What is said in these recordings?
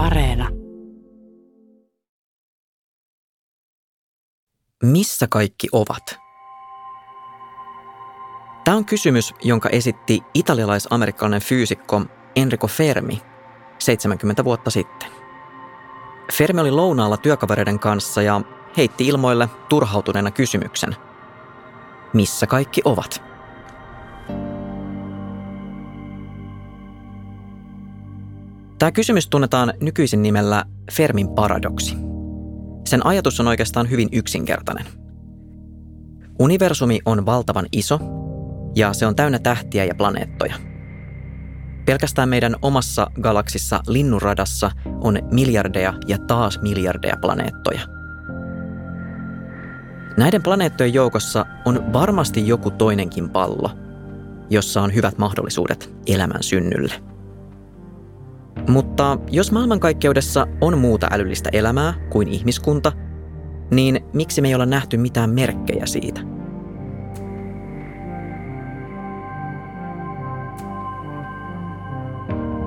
Areena. Missä kaikki ovat? Tämä on kysymys, jonka esitti italialais-amerikkalainen fyysikko Enrico Fermi 70 vuotta sitten. Fermi oli lounaalla työkavereiden kanssa ja heitti ilmoille turhautuneena kysymyksen. Missä kaikki ovat? Tämä kysymys tunnetaan nykyisin nimellä Fermin paradoksi. Sen ajatus on oikeastaan hyvin yksinkertainen. Universumi on valtavan iso ja se on täynnä tähtiä ja planeettoja. Pelkästään meidän omassa galaksissa linnunradassa on miljardeja ja taas miljardeja planeettoja. Näiden planeettojen joukossa on varmasti joku toinenkin pallo, jossa on hyvät mahdollisuudet elämän synnylle. Mutta jos maailmankaikkeudessa on muuta älyllistä elämää kuin ihmiskunta, niin miksi me ei olla nähty mitään merkkejä siitä?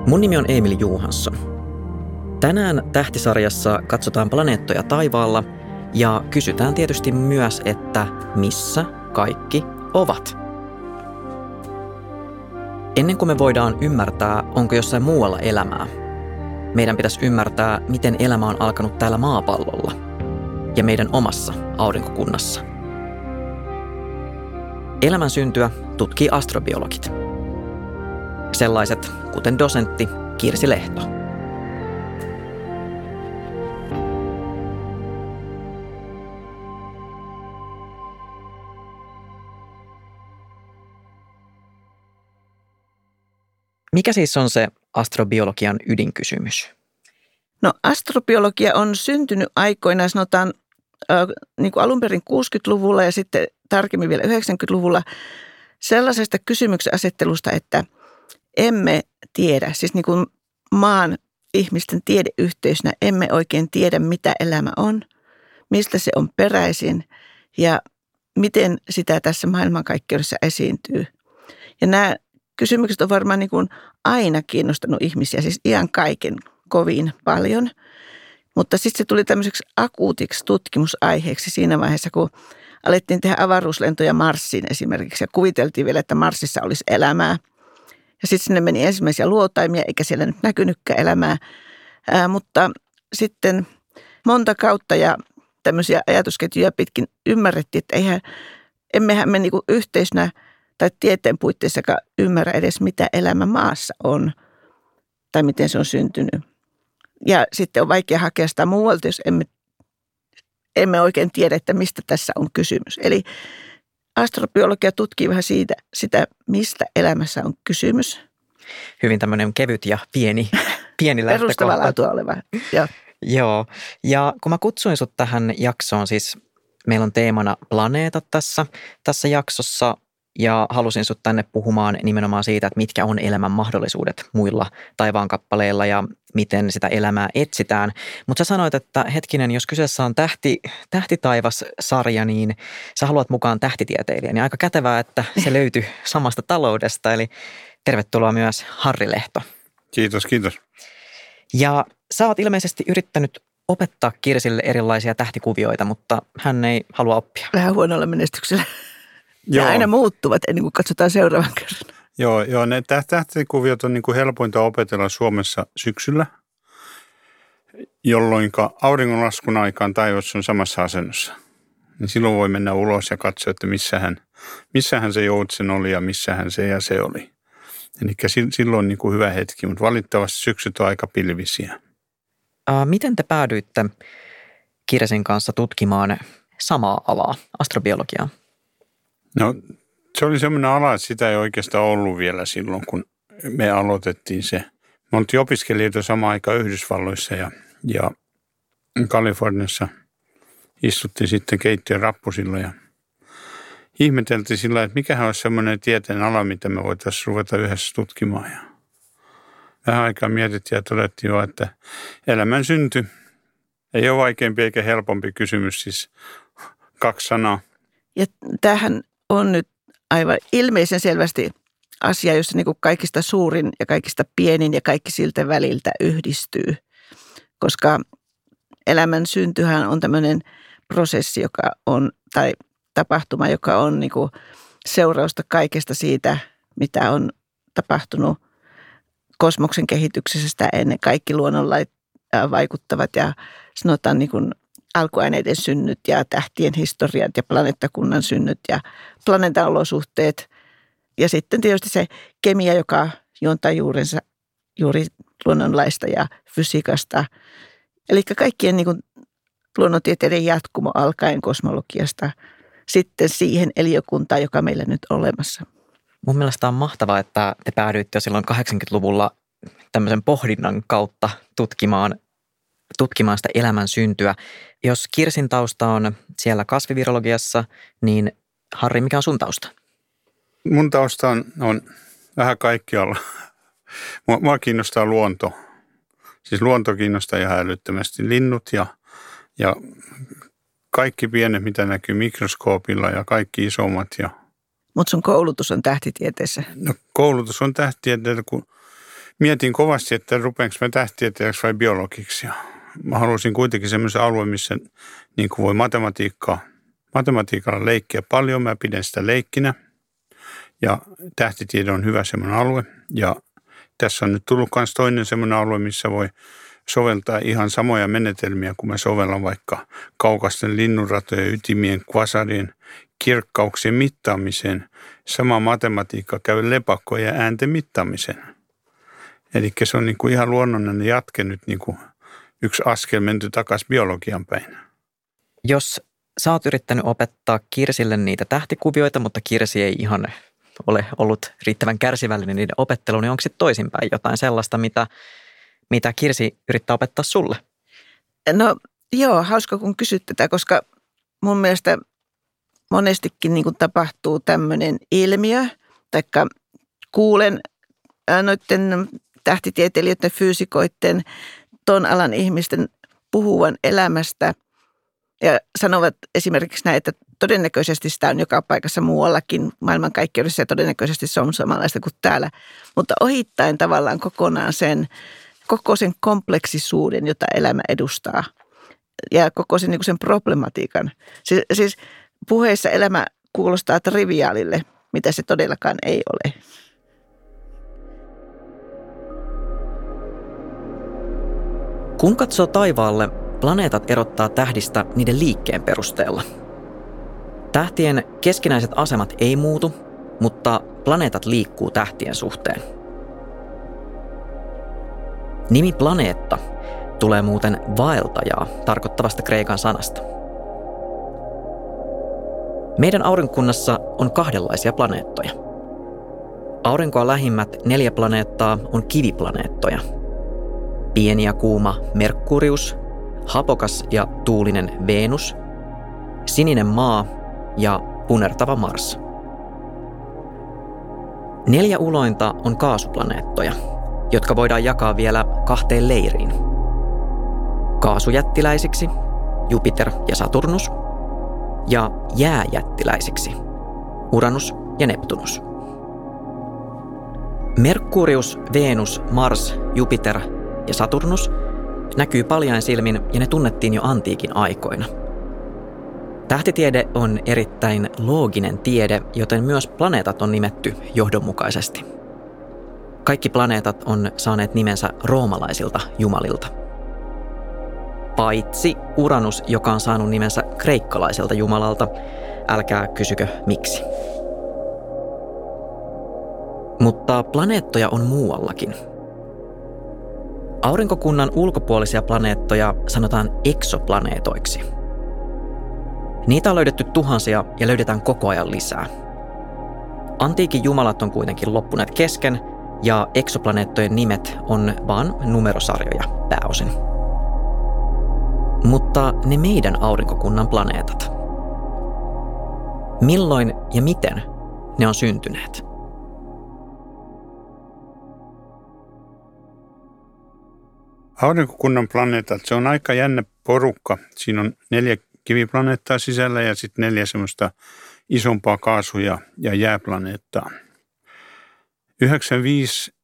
Mun nimi on Emil Juhansson. Tänään tähtisarjassa katsotaan planeettoja taivaalla ja kysytään tietysti myös, että missä kaikki ovat. Ennen kuin me voidaan ymmärtää, onko jossain muualla elämää, meidän pitäisi ymmärtää, miten elämä on alkanut täällä maapallolla ja meidän omassa aurinkokunnassa. Elämän syntyä tutkii astrobiologit. Sellaiset kuten dosentti Kirsi Lehto. Mikä siis on se astrobiologian ydinkysymys? No astrobiologia on syntynyt aikoina, sanotaan niin kuin alun perin 60-luvulla ja sitten tarkemmin vielä 90-luvulla sellaisesta kysymyksen asettelusta, että emme tiedä, siis niin kuin maan ihmisten tiedeyhteisönä emme oikein tiedä, mitä elämä on, mistä se on peräisin ja miten sitä tässä maailmankaikkeudessa esiintyy. Ja nämä kysymykset on varmaan niin kuin aina kiinnostanut ihmisiä, siis ihan kaiken kovin paljon. Mutta sitten se tuli tämmöiseksi akuutiksi tutkimusaiheeksi siinä vaiheessa, kun alettiin tehdä avaruuslentoja Marsiin esimerkiksi ja kuviteltiin vielä, että Marsissa olisi elämää. Ja sitten sinne meni ensimmäisiä luotaimia, eikä siellä nyt näkynytkään elämää. Ää, mutta sitten monta kautta ja tämmöisiä ajatusketjuja pitkin ymmärrettiin, että eihän, emmehän me niinku yhteisönä – tai tieteen puitteissakaan ymmärrä edes, mitä elämä maassa on tai miten se on syntynyt. Ja sitten on vaikea hakea sitä muualta, jos emme, emme oikein tiedä, että mistä tässä on kysymys. Eli astrobiologia tutkii vähän siitä, sitä, mistä elämässä on kysymys. Hyvin tämmöinen kevyt ja pieni, pieni lähtökohta. oleva, joo. Joo, ja kun mä kutsuin sut tähän jaksoon, siis meillä on teemana planeetat tässä, tässä jaksossa ja halusin sut tänne puhumaan nimenomaan siitä, että mitkä on elämän mahdollisuudet muilla taivaankappaleilla ja miten sitä elämää etsitään. Mutta sä sanoit, että hetkinen, jos kyseessä on tähti, Tähtitaivas-sarja, niin sä haluat mukaan tähtitieteilijän. Ja aika kätevää, että se löytyy samasta taloudesta. Eli tervetuloa myös Harri Lehto. Kiitos, kiitos. Ja sä oot ilmeisesti yrittänyt opettaa Kirsille erilaisia tähtikuvioita, mutta hän ei halua oppia. Vähän huonolla menestyksellä. Joo. Ja aina muuttuvat ennen kuin katsotaan seuraavan kerran. Joo, joo ne tähtikuviot on niin kuin helpointa opetella Suomessa syksyllä, jolloin auringonlaskun aikaan taivas on samassa asennossa. Niin silloin voi mennä ulos ja katsoa, että missähän, missähän se joutsen oli ja missähän se ja se oli. Eli silloin niin kuin hyvä hetki, mutta valitettavasti syksyt on aika pilvisiä. Ää, miten te päädyitte Kirsin kanssa tutkimaan samaa alaa, astrobiologiaa? No se oli semmoinen ala, että sitä ei oikeastaan ollut vielä silloin, kun me aloitettiin se. Me oltiin opiskelijoita samaan aikaan Yhdysvalloissa ja, ja Kaliforniassa istuttiin sitten keittiön rappusilla ja ihmeteltiin sillä, että mikähän olisi semmoinen tieteen ala, mitä me voitaisiin ruveta yhdessä tutkimaan. Ja vähän aikaa mietittiin ja todettiin jo, että elämän synty ei ole vaikeampi eikä helpompi kysymys, siis kaksi sanaa. Ja tähän on nyt aivan ilmeisen selvästi asia, jossa niin kuin kaikista suurin ja kaikista pienin ja kaikki siltä väliltä yhdistyy. koska elämän syntyhän on tämmöinen prosessi, joka on, tai tapahtuma, joka on niin kuin seurausta kaikesta siitä, mitä on tapahtunut kosmoksen kehityksestä ennen kaikki luonnonlait vaikuttavat ja sanotaan niin kuin alkuaineiden synnyt ja tähtien historiat ja planeettakunnan synnyt ja planeetan olosuhteet. Ja sitten tietysti se kemia, joka juontaa juurensa juuri luonnonlaista ja fysiikasta. Eli kaikkien niin kuin luonnontieteiden jatkumo alkaen kosmologiasta sitten siihen eliökuntaan, joka meillä nyt on olemassa. Mun mielestä on mahtavaa, että te päädyitte jo silloin 80-luvulla tämmöisen pohdinnan kautta tutkimaan, tutkimaan sitä elämän syntyä. Jos Kirsin tausta on siellä kasvivirologiassa, niin Harri, mikä on sun tausta? Mun tausta on, on vähän kaikkialla. Mua, mua kiinnostaa luonto. Siis luonto kiinnostaa ihan älyttömästi. Linnut ja, ja kaikki pienet, mitä näkyy mikroskoopilla ja kaikki isommat. Ja... Mutta sun koulutus on tähtitieteessä. No koulutus on tähtitieteessä, kun mietin kovasti, että rupeanko mä tähtitieteeksi vai biologiksi. Ja mä halusin kuitenkin semmoisen alueen, missä niin kuin voi matematiikkaa, matematiikalla leikkiä paljon. Mä pidän sitä leikkinä ja tähtitiede on hyvä semmoinen alue. Ja tässä on nyt tullut myös toinen semmoinen alue, missä voi soveltaa ihan samoja menetelmiä, kun mä sovellan vaikka kaukasten linnunratojen, ytimien, kvasarien, kirkkauksien mittaamiseen. Sama matematiikka käy lepakkojen ja äänten mittaamiseen. Eli se on niin kuin ihan luonnollinen jatke nyt niin kuin yksi askel menty takaisin biologian päin. Jos sä oot yrittänyt opettaa Kirsille niitä tähtikuvioita, mutta Kirsi ei ihan ole ollut riittävän kärsivällinen niiden opetteluun, niin onko sitten toisinpäin jotain sellaista, mitä, mitä Kirsi yrittää opettaa sulle? No joo, hauska kun kysyt tätä, koska mun mielestä monestikin niin kuin tapahtuu tämmöinen ilmiö, taikka kuulen noiden tähtitieteilijöiden, fyysikoiden, ton alan ihmisten puhuvan elämästä ja sanovat esimerkiksi näin, että todennäköisesti sitä on joka paikassa muuallakin maailmankaikkeudessa ja todennäköisesti se on samanlaista kuin täällä. Mutta ohittaen tavallaan kokonaan sen, koko sen kompleksisuuden, jota elämä edustaa ja koko sen, niin sen problematiikan. Siis, siis puheessa elämä kuulostaa triviaalille, mitä se todellakaan ei ole. Kun katsoo taivaalle, planeetat erottaa tähdistä niiden liikkeen perusteella. Tähtien keskinäiset asemat ei muutu, mutta planeetat liikkuu tähtien suhteen. Nimi planeetta tulee muuten vaeltajaa tarkoittavasta kreikan sanasta. Meidän aurinkunnassa on kahdenlaisia planeettoja. Aurinkoa lähimmät neljä planeettaa on kiviplaneettoja – pieni ja kuuma Merkurius, hapokas ja tuulinen Venus, sininen maa ja punertava Mars. Neljä ulointa on kaasuplaneettoja, jotka voidaan jakaa vielä kahteen leiriin. Kaasujättiläisiksi Jupiter ja Saturnus ja jääjättiläisiksi Uranus ja Neptunus. Merkurius, Venus, Mars, Jupiter ja Saturnus näkyy paljain silmin ja ne tunnettiin jo antiikin aikoina. Tähtitiede on erittäin looginen tiede, joten myös planeetat on nimetty johdonmukaisesti. Kaikki planeetat on saaneet nimensä roomalaisilta jumalilta. Paitsi Uranus, joka on saanut nimensä kreikkalaiselta jumalalta. Älkää kysykö miksi. Mutta planeettoja on muuallakin – Aurinkokunnan ulkopuolisia planeettoja sanotaan eksoplaneetoiksi. Niitä on löydetty tuhansia ja löydetään koko ajan lisää. Antiikin jumalat on kuitenkin loppuneet kesken ja eksoplaneettojen nimet on vain numerosarjoja pääosin. Mutta ne meidän aurinkokunnan planeetat. Milloin ja miten ne on syntyneet? Aurinkokunnan planeetat, se on aika jännä porukka. Siinä on neljä kiviplaneettaa sisällä ja sitten neljä semmoista isompaa kaasu- ja, jääplaneettaa. 95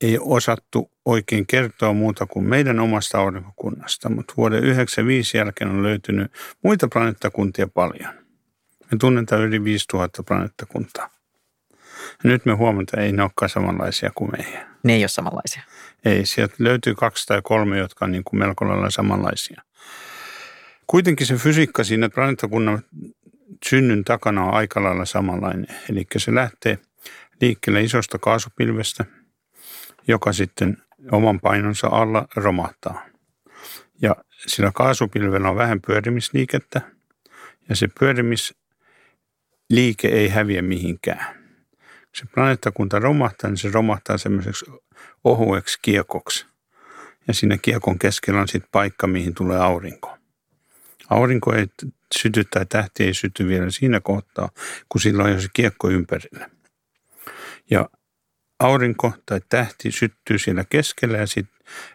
ei osattu oikein kertoa muuta kuin meidän omasta aurinkokunnasta, mutta vuoden 1995 jälkeen on löytynyt muita planeettakuntia paljon. Me tunnetaan yli 5000 planeettakuntaa. Ja nyt me huomataan, että ei ne olekaan samanlaisia kuin meidän. Ne ei ole samanlaisia. Ei, sieltä löytyy kaksi tai kolme, jotka on niin kuin melko lailla samanlaisia. Kuitenkin se fysiikka siinä planeettakunnan synnyn takana on aika lailla samanlainen. Eli se lähtee liikkeelle isosta kaasupilvestä, joka sitten oman painonsa alla romahtaa. Ja sillä kaasupilvellä on vähän pyörimisliikettä, ja se pyörimisliike ei häviä mihinkään. Se planeettakunta romahtaa, niin se romahtaa semmoiseksi ohueksi kiekoksi. Ja siinä kiekon keskellä on sitten paikka, mihin tulee aurinko. Aurinko ei syty tai tähti ei syty vielä siinä kohtaa, kun sillä on jo se kiekko ympärillä. Ja aurinko tai tähti syttyy siellä keskellä ja sit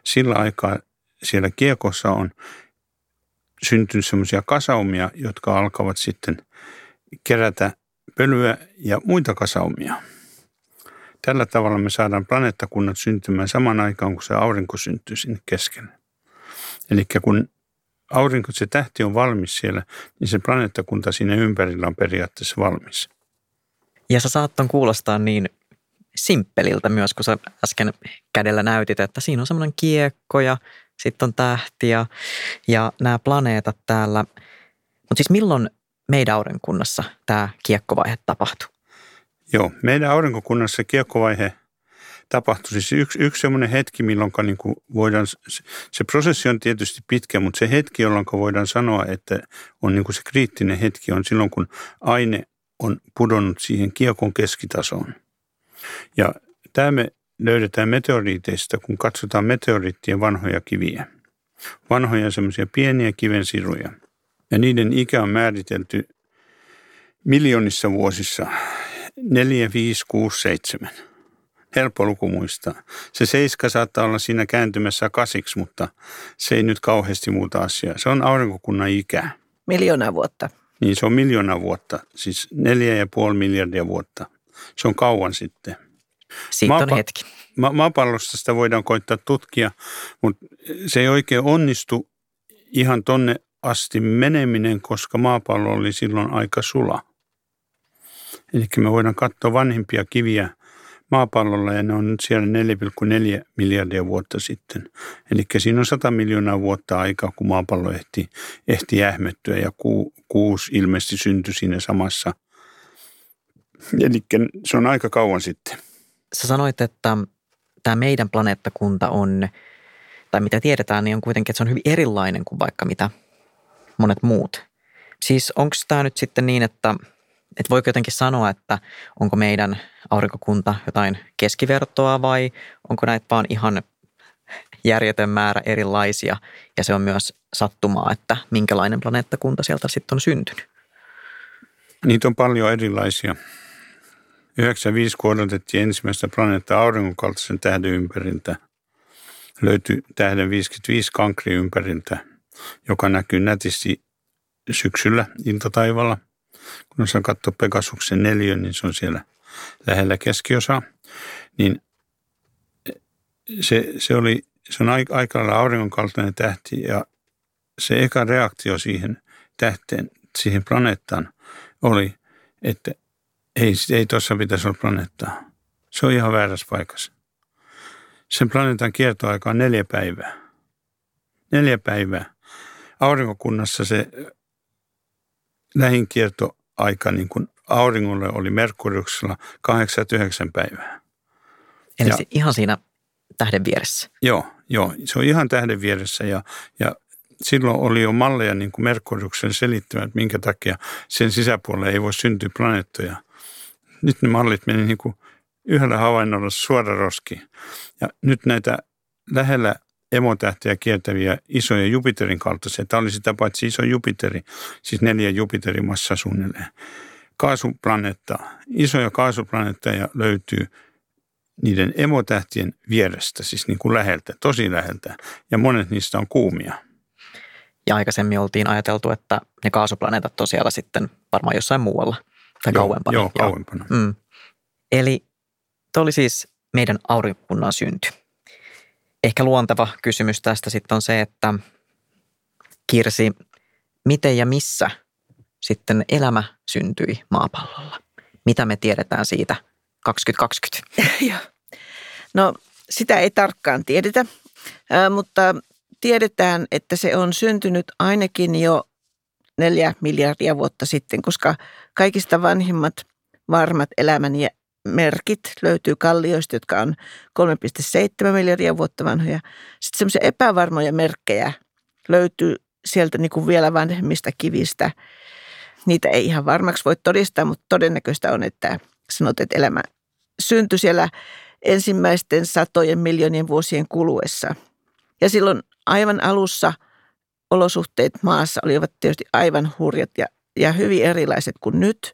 sillä aikaa siellä kiekossa on syntynyt semmoisia kasaumia, jotka alkavat sitten kerätä pölyä ja muita kasaumia. Tällä tavalla me saadaan planeettakunnat syntymään saman aikaan, kun se aurinko syntyy sinne keskelle. Eli kun aurinko, se tähti on valmis siellä, niin se planeettakunta sinne ympärillä on periaatteessa valmis. Ja sä saatton kuulostaa niin simppeliltä myös, kun sä äsken kädellä näytit, että siinä on semmoinen kiekko ja sitten on tähtiä ja nämä planeetat täällä. Mutta siis milloin meidän aurinkunnassa tämä kiekkovaihe tapahtui? Joo, meidän aurinkokunnassa kiekkovaihe tapahtui. Siis yksi, yksi semmoinen hetki, milloin niin kuin voidaan, se prosessi on tietysti pitkä, mutta se hetki, jolloin voidaan sanoa, että on niin kuin se kriittinen hetki, on silloin, kun aine on pudonnut siihen kiekon keskitasoon. Ja tämä me löydetään meteoriiteista, kun katsotaan meteoriittien vanhoja kiviä. Vanhoja semmoisia pieniä kivensiruja. Ja niiden ikä on määritelty miljoonissa vuosissa 4, 5, 6, 7. Helppo luku muistaa. Se seiska saattaa olla siinä kääntymässä kasiksi, mutta se ei nyt kauheasti muuta asiaa. Se on aurinkokunnan ikä. Miljoona vuotta. Niin se on miljoona vuotta, siis neljä ja puoli miljardia vuotta. Se on kauan sitten. Siitä Maapa- on hetki. Ma- maapallosta sitä voidaan koittaa tutkia, mutta se ei oikein onnistu ihan tonne asti meneminen, koska maapallo oli silloin aika sula. Eli me voidaan katsoa vanhimpia kiviä maapallolla ja ne on siellä 4,4 miljardia vuotta sitten. Eli siinä on 100 miljoonaa vuotta aikaa, kun maapallo ehti, ehti jähmettyä ja ku, kuusi ilmeisesti syntyi siinä samassa. Eli se on aika kauan sitten. Sä sanoit, että tämä meidän planeettakunta on, tai mitä tiedetään, niin on kuitenkin, että se on hyvin erilainen kuin vaikka mitä monet muut. Siis onko tämä nyt sitten niin, että että voiko jotenkin sanoa, että onko meidän aurinkokunta jotain keskivertoa vai onko näitä vaan ihan järjetön määrä erilaisia ja se on myös sattumaa, että minkälainen planeettakunta sieltä sitten on syntynyt? Niitä on paljon erilaisia. 95 kun odotettiin ensimmäistä planeettaa auringon kaltaisen tähden ympäriltä. Löytyi tähden 55 kankri ympäriltä, joka näkyy nätisti syksyllä iltataivalla – kun osaa katsoa Pegasuksen neljön, niin se on siellä lähellä keskiosaa, niin se, se, oli, se on aika, aika lailla auringon kaltainen tähti ja se eka reaktio siihen tähteen, siihen planeettaan oli, että ei, ei tuossa pitäisi olla planeettaa. Se on ihan väärässä paikassa. Sen planeetan kiertoaika on neljä päivää. Neljä päivää. Aurinkokunnassa se lähin kiertoaika niin kuin auringolle oli Merkuriuksella 89 päivää. Eli ja, ihan siinä tähden vieressä. Joo, joo, se on ihan tähden vieressä ja, ja silloin oli jo malleja niin kuin Merkuriuksen selittämään, että minkä takia sen sisäpuolelle ei voi syntyä planeettoja. Nyt ne mallit meni niin kuin yhdellä havainnolla suora roski. Ja nyt näitä lähellä emotähtiä kiertäviä isoja Jupiterin kaltaisia. Tämä oli sitä paitsi iso Jupiteri, siis neljä Jupiterin massa suunnilleen. Kaasuplaneetta, isoja kaasuplaneetteja löytyy niiden emotähtien vierestä, siis niin kuin läheltä, tosi läheltä. Ja monet niistä on kuumia. Ja aikaisemmin oltiin ajateltu, että ne kaasuplaneetat siellä sitten varmaan jossain muualla tai joo, kauempana. Joo, kauempana. Mm. Eli tuo oli siis meidän aurinkunnan synty. Ehkä luonteva kysymys tästä sitten on se, että Kirsi, miten ja missä sitten elämä syntyi maapallolla? Mitä me tiedetään siitä 2020? no sitä ei tarkkaan tiedetä, mutta tiedetään, että se on syntynyt ainakin jo neljä miljardia vuotta sitten, koska kaikista vanhimmat varmat elämän merkit löytyy kallioista, jotka on 3,7 miljardia vuotta vanhoja. Sitten semmoisia epävarmoja merkkejä löytyy sieltä niin kuin vielä vanhemmista kivistä. Niitä ei ihan varmaksi voi todistaa, mutta todennäköistä on, että sanot, että elämä syntyi siellä ensimmäisten satojen miljoonien vuosien kuluessa. Ja silloin aivan alussa olosuhteet maassa olivat tietysti aivan hurjat ja, ja hyvin erilaiset kuin nyt.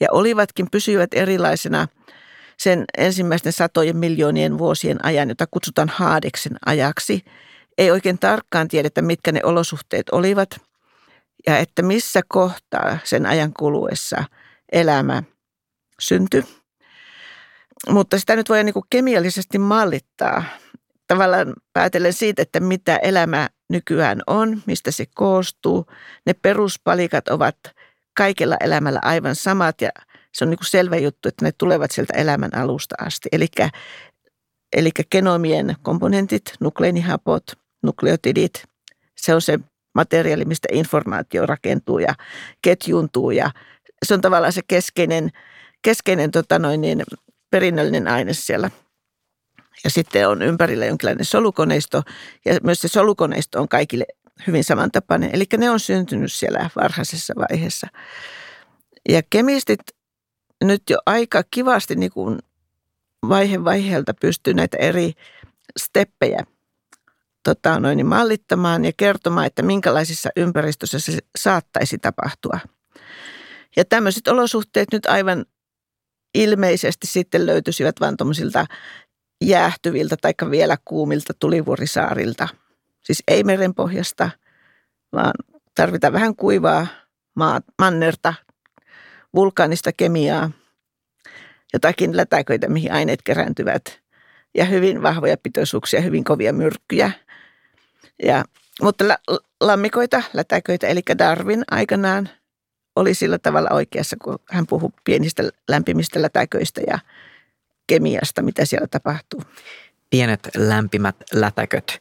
Ja olivatkin, pysyivät erilaisena sen ensimmäisten satojen miljoonien vuosien ajan, jota kutsutaan Haadeksen ajaksi. Ei oikein tarkkaan tiedetä, mitkä ne olosuhteet olivat ja että missä kohtaa sen ajan kuluessa elämä syntyi. Mutta sitä nyt voi niin kemiallisesti mallittaa tavallaan päätellen siitä, että mitä elämä nykyään on, mistä se koostuu. Ne peruspalikat ovat kaikella elämällä aivan samat ja se on niin kuin selvä juttu, että ne tulevat sieltä elämän alusta asti. Eli, eli genomien komponentit, nukleinihapot, nukleotidit, se on se materiaali, mistä informaatio rakentuu ja ketjuntuu ja se on tavallaan se keskeinen, keskeinen tota noin niin, perinnöllinen aine siellä. Ja sitten on ympärillä jonkinlainen solukoneisto ja myös se solukoneisto on kaikille hyvin samantapainen. Eli ne on syntynyt siellä varhaisessa vaiheessa. Ja kemistit nyt jo aika kivasti niin kuin vaihe vaiheelta pystyy näitä eri steppejä tota, noin, niin mallittamaan ja kertomaan, että minkälaisissa ympäristöissä se saattaisi tapahtua. Ja tämmöiset olosuhteet nyt aivan ilmeisesti sitten löytyisivät vain tuommoisilta jäähtyviltä tai vielä kuumilta tulivuorisaarilta. Siis ei merenpohjasta, vaan tarvitaan vähän kuivaa maa, mannerta, vulkaanista kemiaa, jotakin lätäköitä, mihin aineet kerääntyvät ja hyvin vahvoja pitoisuuksia, hyvin kovia myrkkyjä. Ja, mutta lammikoita, lätäköitä, eli Darwin aikanaan oli sillä tavalla oikeassa, kun hän puhui pienistä lämpimistä lätäköistä ja kemiasta, mitä siellä tapahtuu. Pienet lämpimät lätäköt,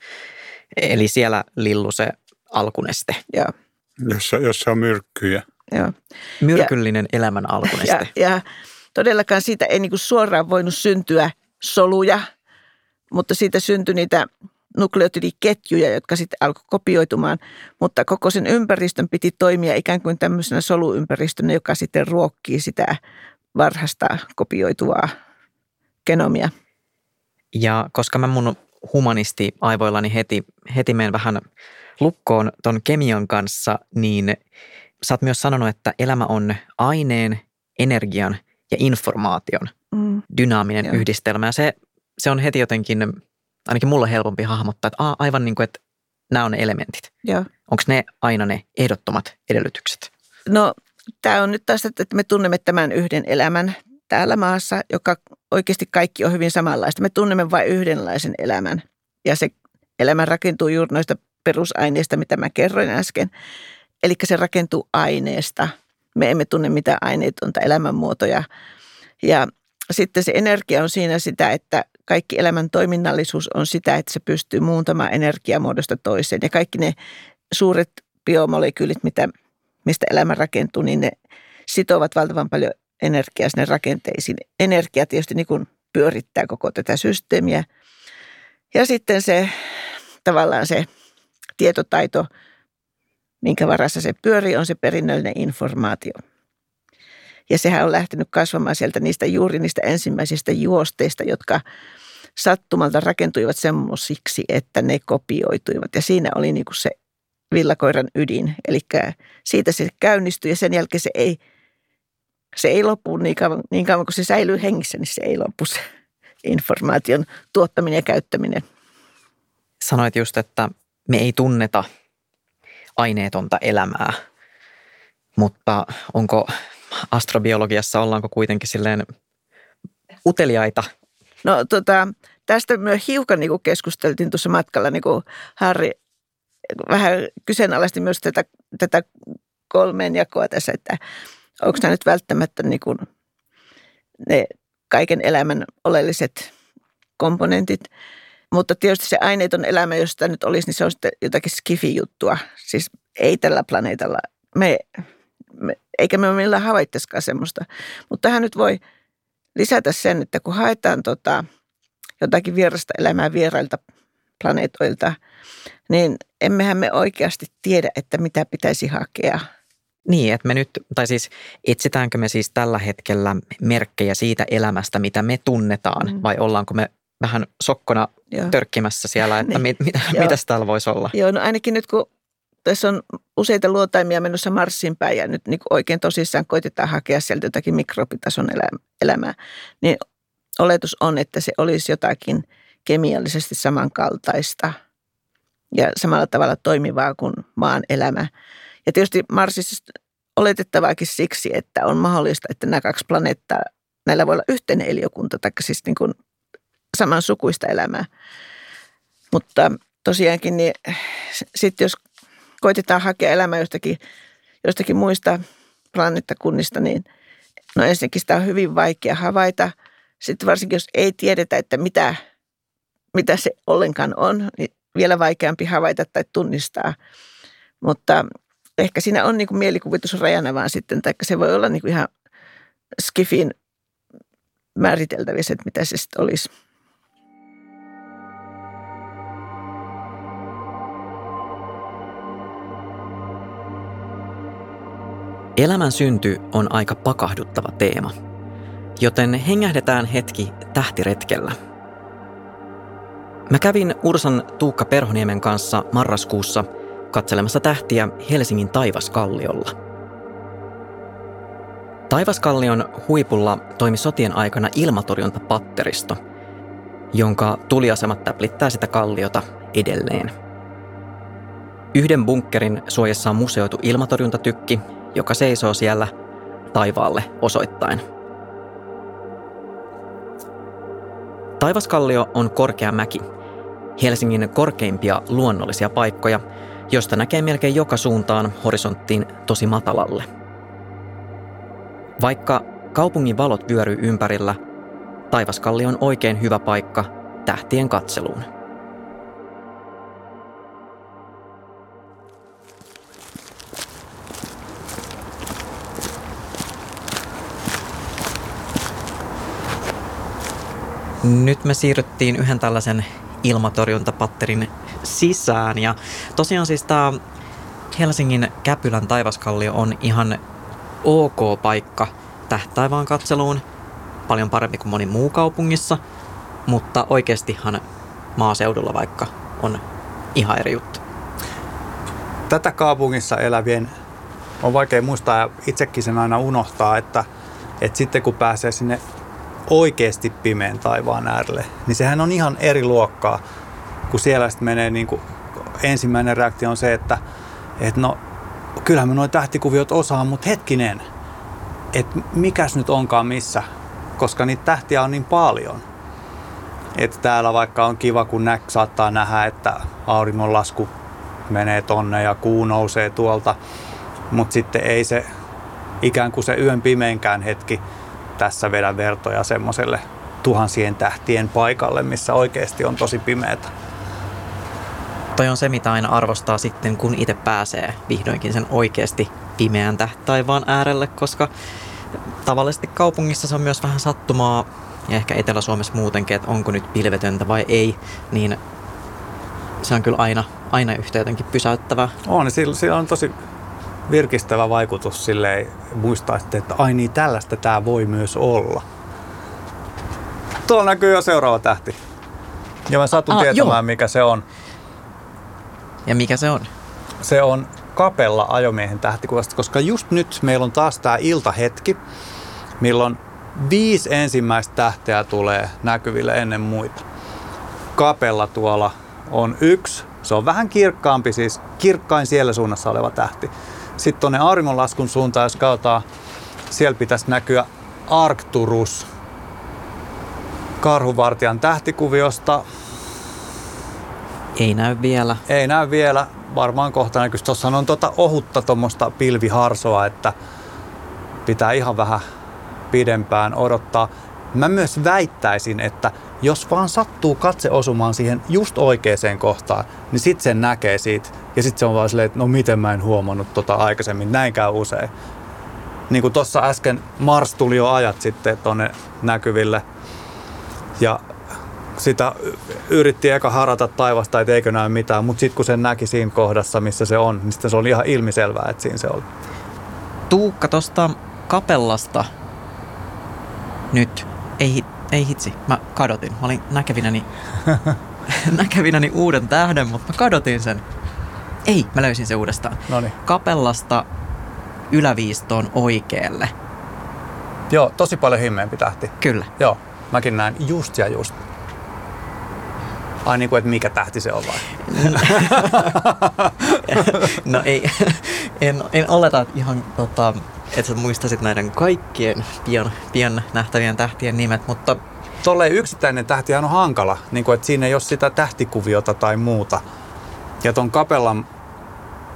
eli siellä lillu se alkuneste. Joo. Jossa, jossa on myrkkyjä. Joo. Myrkyllinen ja, elämän alkuneste. Ja, ja todellakaan siitä ei niin suoraan voinut syntyä soluja, mutta siitä syntyi niitä nukleotidiketjuja, jotka sitten alkoi kopioitumaan, mutta koko sen ympäristön piti toimia ikään kuin tämmöisenä soluympäristönä, joka sitten ruokkii sitä varhasta kopioituvaa genomia. Ja koska mä mun humanisti aivoillani heti, heti menen vähän lukkoon ton kemian kanssa, niin sä oot myös sanonut, että elämä on aineen, energian ja informaation mm. dynaaminen Joo. yhdistelmä. Ja se, se on heti jotenkin, ainakin mulle helpompi hahmottaa, että aivan niin kuin, että nämä on ne elementit. Onko ne aina ne ehdottomat edellytykset? No tämä on nyt taas, että me tunnemme tämän yhden elämän täällä maassa, joka oikeasti kaikki on hyvin samanlaista. Me tunnemme vain yhdenlaisen elämän ja se elämä rakentuu juuri noista perusaineista, mitä mä kerroin äsken. Eli se rakentuu aineesta. Me emme tunne mitä aineet on tai elämänmuotoja. Ja sitten se energia on siinä sitä, että kaikki elämän toiminnallisuus on sitä, että se pystyy muuntamaan energiamuodosta toiseen. Ja kaikki ne suuret biomolekyylit, mitä, mistä elämä rakentuu, niin ne sitovat valtavan paljon energiaa sinne rakenteisiin. Energia tietysti niin kuin pyörittää koko tätä systeemiä. Ja sitten se tavallaan se tietotaito, minkä varassa se pyörii, on se perinnöllinen informaatio. Ja sehän on lähtenyt kasvamaan sieltä niistä juuri niistä ensimmäisistä juosteista, jotka sattumalta rakentuivat semmoisiksi, että ne kopioituivat. Ja siinä oli niin kuin se villakoiran ydin. Eli siitä se käynnistyi ja sen jälkeen se ei, se ei lopu niin kauan, niin kauan kuin se säilyy hengissä, niin se ei lopu se informaation tuottaminen ja käyttäminen. Sanoit just, että me ei tunneta aineetonta elämää, mutta onko astrobiologiassa, ollaanko kuitenkin silleen uteliaita No tota, tästä myös hiukan niin keskusteltiin tuossa matkalla, niin kuin Harri vähän kyseenalaisti myös tätä, tätä kolmeen jakoa tässä, että onko tämä nyt välttämättä niin kuin ne kaiken elämän oleelliset komponentit. Mutta tietysti se aineeton elämä, jos sitä nyt olisi, niin se on sitten jotakin skifi-juttua. Siis ei tällä planeetalla. Me, me, eikä me millään havaittaisikaan semmoista. Mutta tähän nyt voi lisätä sen, että kun haetaan tota, jotakin vierasta elämää vierailta planeetoilta, niin emmehän me oikeasti tiedä, että mitä pitäisi hakea. Niin, että me nyt, tai siis etsitäänkö me siis tällä hetkellä merkkejä siitä elämästä, mitä me tunnetaan, mm. vai ollaanko me vähän sokkona Joo. törkkimässä siellä, että niin. mit, mitä, mitäs täällä voisi olla? Joo, no ainakin nyt kun tässä on useita luotaimia menossa Marsin päin ja nyt niin oikein tosissaan koitetaan hakea sieltä jotakin mikrobitason elämää, niin oletus on, että se olisi jotakin kemiallisesti samankaltaista ja samalla tavalla toimivaa kuin maan elämä. Ja tietysti Marsissa oletettavaakin siksi, että on mahdollista, että nämä kaksi planeettaa, näillä voi olla yhteinen eliökunta, tai siis niin kuin samansukuista elämää. Mutta tosiaankin, niin sitten jos koitetaan hakea elämää jostakin, jostakin muista planeettakunnista, niin no ensinnäkin sitä on hyvin vaikea havaita. Sitten varsinkin, jos ei tiedetä, että mitä, mitä se ollenkaan on, niin vielä vaikeampi havaita tai tunnistaa. Mutta ehkä siinä on niin mielikuvitus rajana vaan sitten, tai se voi olla niin ihan skifin määriteltävissä, että mitä se sitten olisi. Elämän synty on aika pakahduttava teema, joten hengähdetään hetki tähtiretkellä. Mä kävin Ursan Tuukka Perhoniemen kanssa marraskuussa katselemassa tähtiä Helsingin Taivaskalliolla. Taivaskallion huipulla toimi sotien aikana ilmatorjuntapatteristo, jonka tuliasemat täplittää sitä kalliota edelleen. Yhden bunkkerin suojassa on museoitu ilmatorjuntatykki, joka seisoo siellä taivaalle osoittain. Taivaskallio on korkea mäki, Helsingin korkeimpia luonnollisia paikkoja, josta näkee melkein joka suuntaan horisonttiin tosi matalalle. Vaikka kaupungin valot vyöryy ympärillä, Taivaskalli on oikein hyvä paikka tähtien katseluun. Nyt me siirryttiin yhden tällaisen ilmatorjuntapatterin sisään ja tosiaan siis tämä Helsingin Käpylän taivaskallio on ihan ok paikka tähtaivaan katseluun, paljon parempi kuin moni muu kaupungissa, mutta oikeastihan maaseudulla vaikka on ihan eri juttu. Tätä kaupungissa elävien on vaikea muistaa ja itsekin sen aina unohtaa, että, että sitten kun pääsee sinne oikeasti pimeän taivaan äärelle, niin sehän on ihan eri luokkaa, kun siellä sitten menee niin kuin, ensimmäinen reaktio on se, että, että no kyllähän me noin tähtikuviot osaan, mutta hetkinen, että mikäs nyt onkaan missä, koska niitä tähtiä on niin paljon. Että täällä vaikka on kiva, kun nä- saattaa nähdä, että auringonlasku menee tonne ja kuu nousee tuolta, mutta sitten ei se ikään kuin se yön pimeinkään hetki tässä vedä vertoja semmoiselle tuhansien tähtien paikalle, missä oikeasti on tosi pimeätä. Toi on se, mitä aina arvostaa sitten, kun itse pääsee vihdoinkin sen oikeasti pimeän taivaan äärelle, koska tavallisesti kaupungissa se on myös vähän sattumaa, ja ehkä Etelä-Suomessa muutenkin, että onko nyt pilvetöntä vai ei, niin se on kyllä aina, aina yhtä jotenkin pysäyttävää. On, sillä, sillä on tosi virkistävä vaikutus silleen muistaa sitten, että ai niin tällaista tämä voi myös olla. Tuolla näkyy jo seuraava tähti. Ja mä satun ah, tietämään, joo. mikä se on. Ja mikä se on? Se on kapella ajomiehen tähtikuvasta, koska just nyt meillä on taas tämä iltahetki, milloin viisi ensimmäistä tähteä tulee näkyville ennen muita. Kapella tuolla on yksi, se on vähän kirkkaampi, siis kirkkain siellä suunnassa oleva tähti. Sitten tuonne auringonlaskun suuntaan, jos katsotaan, siellä pitäisi näkyä Arcturus karhuvartijan tähtikuviosta. Ei näy vielä. Ei näy vielä. Varmaan kohta näkyy. Tuossa on tuota ohutta tuommoista pilviharsoa, että pitää ihan vähän pidempään odottaa. Mä myös väittäisin, että jos vaan sattuu katse osumaan siihen just oikeaan kohtaan, niin sitten sen näkee siitä. Ja sitten se on vaan silleen, että no miten mä en huomannut tota aikaisemmin, näin usein. Niin kuin tuossa äsken Mars tuli jo ajat sitten tonne näkyville. Ja sitä yritti eka harata taivasta, että eikö näy mitään, mutta sitten kun sen näki siinä kohdassa, missä se on, niin sitten se oli ihan ilmiselvää, että siinä se oli. Tuukka tuosta kapellasta nyt. Ei, ei hitsi, mä kadotin. Mä olin näkevinäni, näkevinäni uuden tähden, mutta mä kadotin sen. Ei, mä löysin sen uudestaan. Noniin. Kapellasta yläviistoon oikealle. Joo, tosi paljon himmeempi tähti. Kyllä. Joo, mäkin näen just ja just. Ai niin kuin, että mikä tähti se on vai? no ei, en, en oleta ihan, tota, että sä muistasit näiden kaikkien pian, pian nähtävien tähtien nimet, mutta Tolleen yksittäinen tähti on hankala, niin kuin, että siinä ei ole sitä tähtikuviota tai muuta. Ja ton kapellan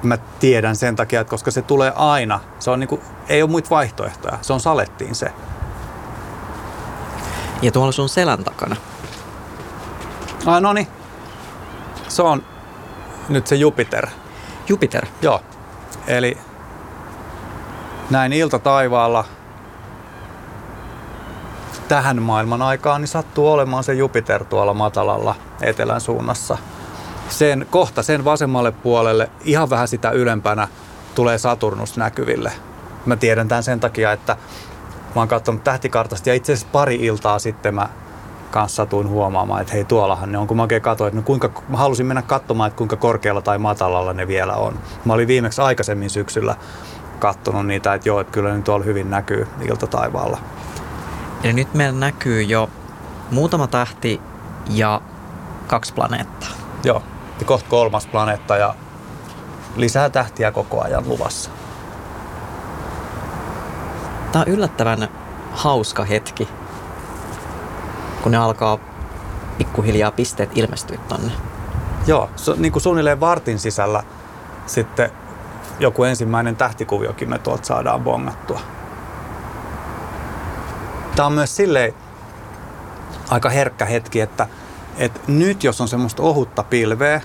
mä tiedän sen takia, että koska se tulee aina, se on niin kuin, ei ole muita vaihtoehtoja, se on salettiin se. ja tuolla sun selän takana. Ai no niin, se on nyt se Jupiter. Jupiter. Joo, eli näin ilta taivaalla tähän maailman aikaan niin sattuu olemaan se Jupiter tuolla matalalla etelän suunnassa. Sen, kohta sen vasemmalle puolelle, ihan vähän sitä ylempänä, tulee Saturnus näkyville. Mä tiedän tämän sen takia, että mä oon katsonut tähtikartasta ja itse asiassa pari iltaa sitten mä kanssa satuin huomaamaan, että hei tuollahan ne on, kun mä oikein katsoin, että no kuinka, mä halusin mennä katsomaan, että kuinka korkealla tai matalalla ne vielä on. Mä olin viimeksi aikaisemmin syksyllä kattonut niitä, että joo, että kyllä ne tuolla hyvin näkyy iltataivaalla. Eli nyt meillä näkyy jo muutama tähti ja kaksi planeettaa. Joo, ja kohta kolmas planeetta ja lisää tähtiä koko ajan luvassa. Tämä on yllättävän hauska hetki, kun ne alkaa pikkuhiljaa pisteet ilmestyä tonne. Joo, on niin kuin suunnilleen vartin sisällä sitten joku ensimmäinen tähtikuviokin me tuolta saadaan bongattua. Tämä on myös silleen aika herkkä hetki, että, että nyt jos on semmoista ohutta pilveä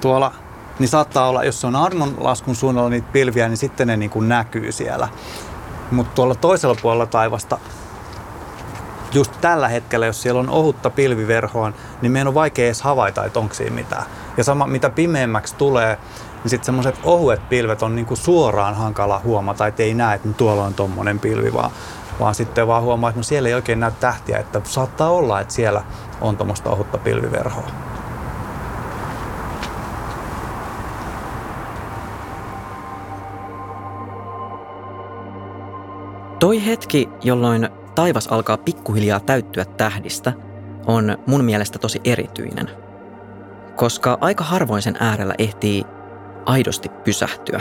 tuolla, niin saattaa olla, jos se on armonlaskun suunnalla niitä pilviä, niin sitten ne niin kuin näkyy siellä. Mutta tuolla toisella puolella taivasta, just tällä hetkellä, jos siellä on ohutta pilviverhoa, niin meidän on vaikea edes havaita, että onko siinä mitään. Ja sama, mitä pimeämmäksi tulee, niin sitten semmoiset ohuet pilvet on niinku suoraan hankala huomata, että ei näe, että no tuolla on tommonen pilvi, vaan, vaan sitten vaan huomaa, että no siellä ei oikein näy tähtiä, että saattaa olla, että siellä on tuommoista ohutta pilviverhoa. Toi hetki, jolloin taivas alkaa pikkuhiljaa täyttyä tähdistä, on mun mielestä tosi erityinen. Koska aika harvoin sen äärellä ehtii aidosti pysähtyä.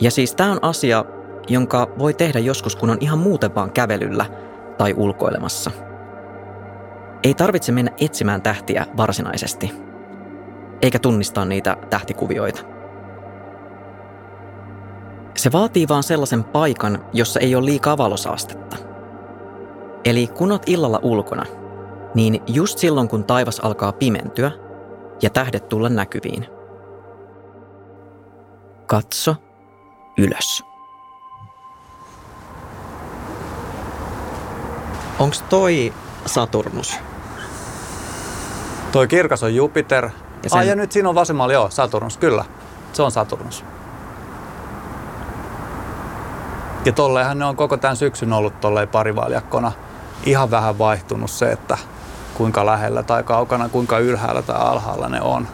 Ja siis tämä on asia, jonka voi tehdä joskus, kun on ihan muuten vaan kävelyllä tai ulkoilemassa. Ei tarvitse mennä etsimään tähtiä varsinaisesti, eikä tunnistaa niitä tähtikuvioita. Se vaatii vaan sellaisen paikan, jossa ei ole liikaa valosaastetta. Eli kun oot illalla ulkona, niin just silloin kun taivas alkaa pimentyä ja tähdet tulla näkyviin. Katso ylös. Onks toi Saturnus? Toi kirkas on Jupiter. Ja Ja, sen- Ai, ja nyt siinä on vasemmalla, joo, Saturnus, kyllä. Se on Saturnus. Ja tolleenhan ne on koko tämän syksyn ollut tolleen parivaljakkona. Ihan vähän vaihtunut se, että kuinka lähellä tai kaukana, kuinka ylhäällä tai alhaalla ne on.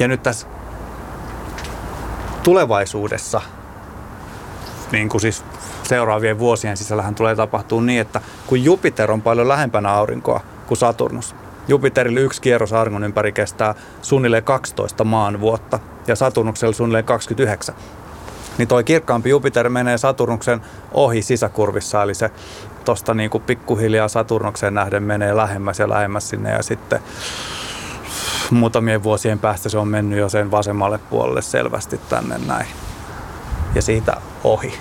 Ja nyt tässä tulevaisuudessa, niin kuin siis seuraavien vuosien sisällähän tulee tapahtuu niin, että kun Jupiter on paljon lähempänä aurinkoa kuin Saturnus, Jupiterille yksi kierros auringon ympäri kestää suunnilleen 12 maan vuotta ja Saturnuksella suunnilleen 29. niin toi kirkkaampi Jupiter menee Saturnuksen ohi sisäkurvissa, eli se tuosta niin kuin pikkuhiljaa Saturnukseen nähden menee lähemmäs ja lähemmäs sinne ja sitten muutamien vuosien päästä se on mennyt jo sen vasemmalle puolelle selvästi tänne näin ja siitä ohi.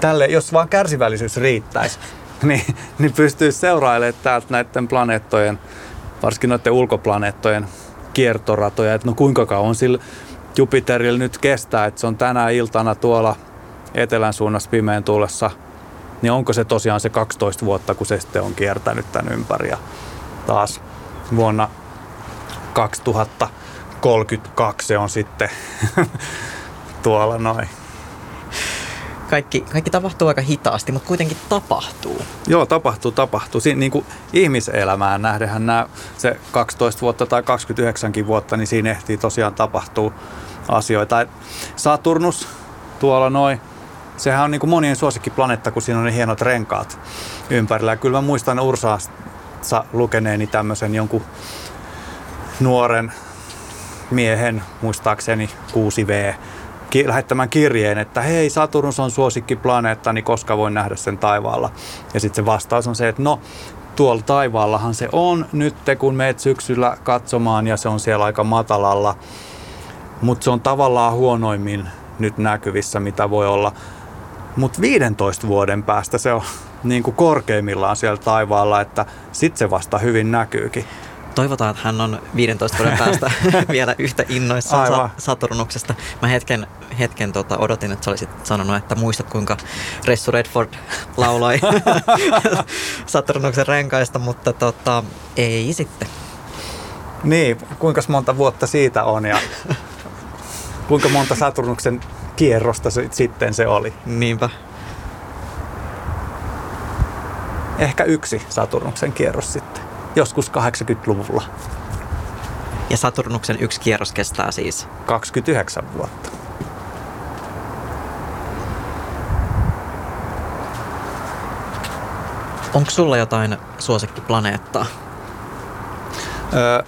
Tälle, jos vaan kärsivällisyys riittäisi, niin, niin pystyisi seurailemaan täältä näiden planeettojen, varsinkin noiden ulkoplaneettojen kiertoratoja, että no kuinka kauan sillä Jupiterilla nyt kestää, että se on tänä iltana tuolla etelän suunnassa pimeän tuulessa, niin onko se tosiaan se 12 vuotta, kun se sitten on kiertänyt tämän ympäri ja taas vuonna 2032 se on sitten tuolla noin. Kaikki, kaikki tapahtuu aika hitaasti, mutta kuitenkin tapahtuu. Joo, tapahtuu, tapahtuu. Siinä niin kuin ihmiselämään nähdenhän nämä, se 12 vuotta tai 29 vuotta, niin siinä ehtii tosiaan tapahtuu asioita. Saturnus tuolla noin, sehän on niin kuin monien suosikkiplaneetta, kun siinä on ne hienot renkaat ympärillä. Ja kyllä mä muistan Ursaassa lukeneeni tämmöisen jonkun nuoren miehen, muistaakseni 6V, ki- lähettämään kirjeen, että hei, Saturnus on suosikkiplaneetta, niin koska voin nähdä sen taivaalla. Ja sitten se vastaus on se, että no, tuolla taivaallahan se on nyt, kun meet syksyllä katsomaan ja se on siellä aika matalalla. Mutta se on tavallaan huonoimmin nyt näkyvissä, mitä voi olla. Mutta 15 vuoden päästä se on niin kuin korkeimmillaan siellä taivaalla, että sitten se vasta hyvin näkyykin. Toivotaan, että hän on 15 vuoden päästä vielä yhtä innoissaan Aivan. Saturnuksesta. Mä hetken, hetken tota, odotin, että sä olisit sanonut, että muistat kuinka Ressu Redford lauloi Saturnuksen renkaista, mutta tota, ei sitten. Niin, kuinka monta vuotta siitä on ja kuinka monta Saturnuksen kierrosta se, sitten se oli. Niinpä. Ehkä yksi Saturnuksen kierros sitten joskus 80-luvulla. Ja Saturnuksen yksi kierros kestää siis? 29 vuotta. Onko sulla jotain suosikkiplaneettaa? Öö,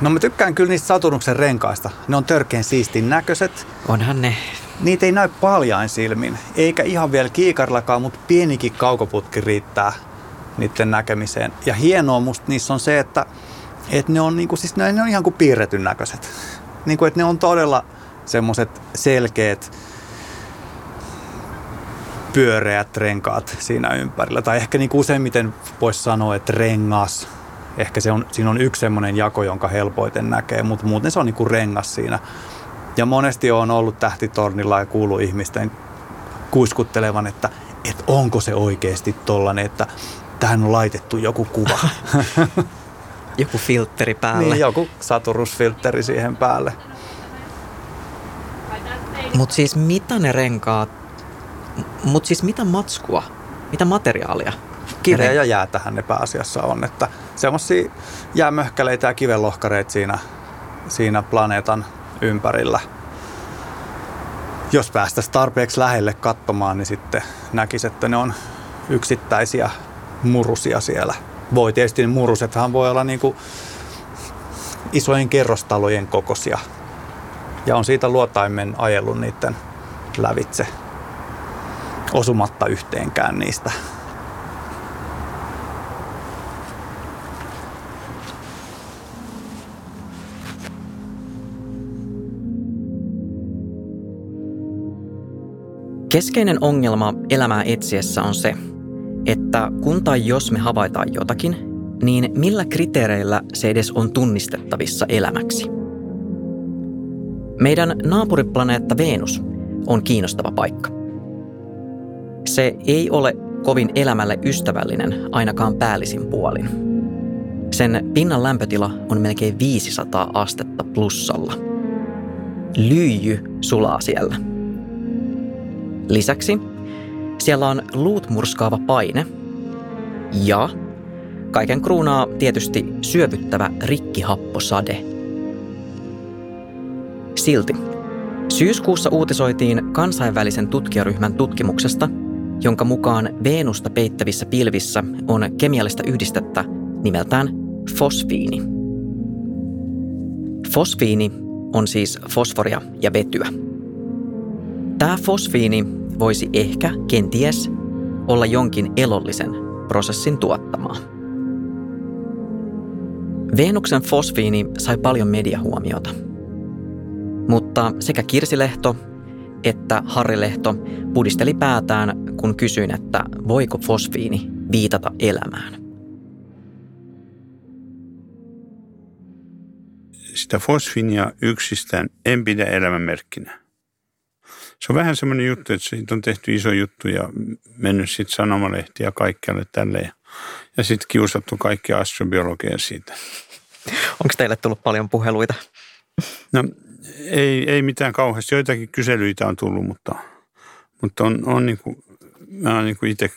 no mä tykkään kyllä niistä Saturnuksen renkaista. Ne on törkeän siistin näköiset. Onhan ne. Niitä ei näy paljain silmin, eikä ihan vielä kiikarillakaan, mutta pienikin kaukoputki riittää niiden näkemiseen. Ja hienoa musta niissä on se, että, että ne, on niinku, siis ne, ne on ihan kuin piirretyn näköiset. Niinku, että ne on todella semmoiset selkeät, pyöreät renkaat siinä ympärillä. Tai ehkä niin useimmiten voisi sanoa, että rengas. Ehkä se on, siinä on yksi semmoinen jako, jonka helpoiten näkee, mutta muuten se on niin kuin rengas siinä. Ja monesti on ollut tähtitornilla ja kuulu ihmisten kuiskuttelevan, että, että onko se oikeasti tollanen, että tähän on laitettu joku kuva. joku filtteri päälle. Niin, joku Saturus-filtteri siihen päälle. Mutta siis mitä ne renkaat, mutta siis mitä matskua, mitä materiaalia? Kiveä ja jäätähän ne pääasiassa on, että semmoisia jäämöhkäleitä ja kivenlohkareita siinä, siinä planeetan ympärillä. Jos päästäisiin tarpeeksi lähelle katsomaan, niin sitten näkisi, että ne on yksittäisiä murusia siellä. Voi tietysti murusethan voi olla niin kuin isojen kerrostalojen kokoisia. Ja on siitä luotaimen ajellut niiden lävitse osumatta yhteenkään niistä. Keskeinen ongelma elämää etsiessä on se, että kun tai jos me havaitaan jotakin, niin millä kriteereillä se edes on tunnistettavissa elämäksi? Meidän naapuriplaneetta Venus on kiinnostava paikka. Se ei ole kovin elämälle ystävällinen ainakaan päällisin puolin. Sen pinnan lämpötila on melkein 500 astetta plussalla. Lyijy sulaa siellä. Lisäksi siellä on luut murskaava paine ja kaiken kruunaa tietysti syövyttävä rikkihapposade. Silti syyskuussa uutisoitiin kansainvälisen tutkijaryhmän tutkimuksesta, jonka mukaan Veenusta peittävissä pilvissä on kemiallista yhdistettä nimeltään fosfiini. Fosfiini on siis fosforia ja vetyä – Tämä fosfiini voisi ehkä, kenties, olla jonkin elollisen prosessin tuottamaa. Venuksen fosfiini sai paljon mediahuomiota. Mutta sekä Kirsilehto että Harri Lehto pudisteli päätään, kun kysyin, että voiko fosfiini viitata elämään. Sitä fosfiinia yksistään en pidä elämänmerkkinä. Se on vähän semmoinen juttu, että siitä on tehty iso juttu ja mennyt sitten sanomalehtiä kaikkialle tälle ja sitten kiusattu kaikki astrobiologia siitä. Onko teille tullut paljon puheluita? No ei, ei mitään kauheasti. Joitakin kyselyitä on tullut, mutta, mutta on, on niin kuin, mä oon niin kuin itse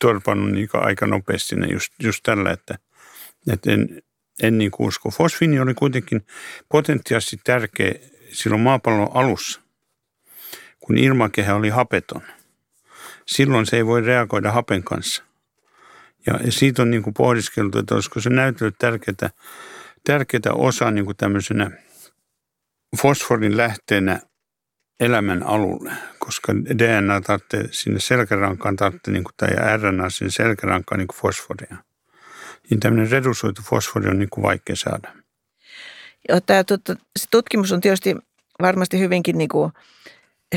torpannut niin aika nopeasti ne just, just tällä, että, että en, en niin kuin usko. Fosfiini oli kuitenkin potentiaalisesti tärkeä silloin maapallon alussa, kun ilmakehä oli hapeton. Silloin se ei voi reagoida hapen kanssa. Ja siitä on niin kuin pohdiskeltu, että olisiko se näytellyt tärkeää, tärkeää osaa niin kuin tämmöisenä – fosforin lähteenä elämän alulle, koska DNA tarvitsee sinne selkärankaan, tarvitsee, niin kuin, tai RNA sinne selkärankaan niin kuin fosforia. Niin tämmöinen redusoitu fosfori on niin kuin vaikea saada. Joo, tämä tutkimus on tietysti varmasti hyvinkin niin kuin,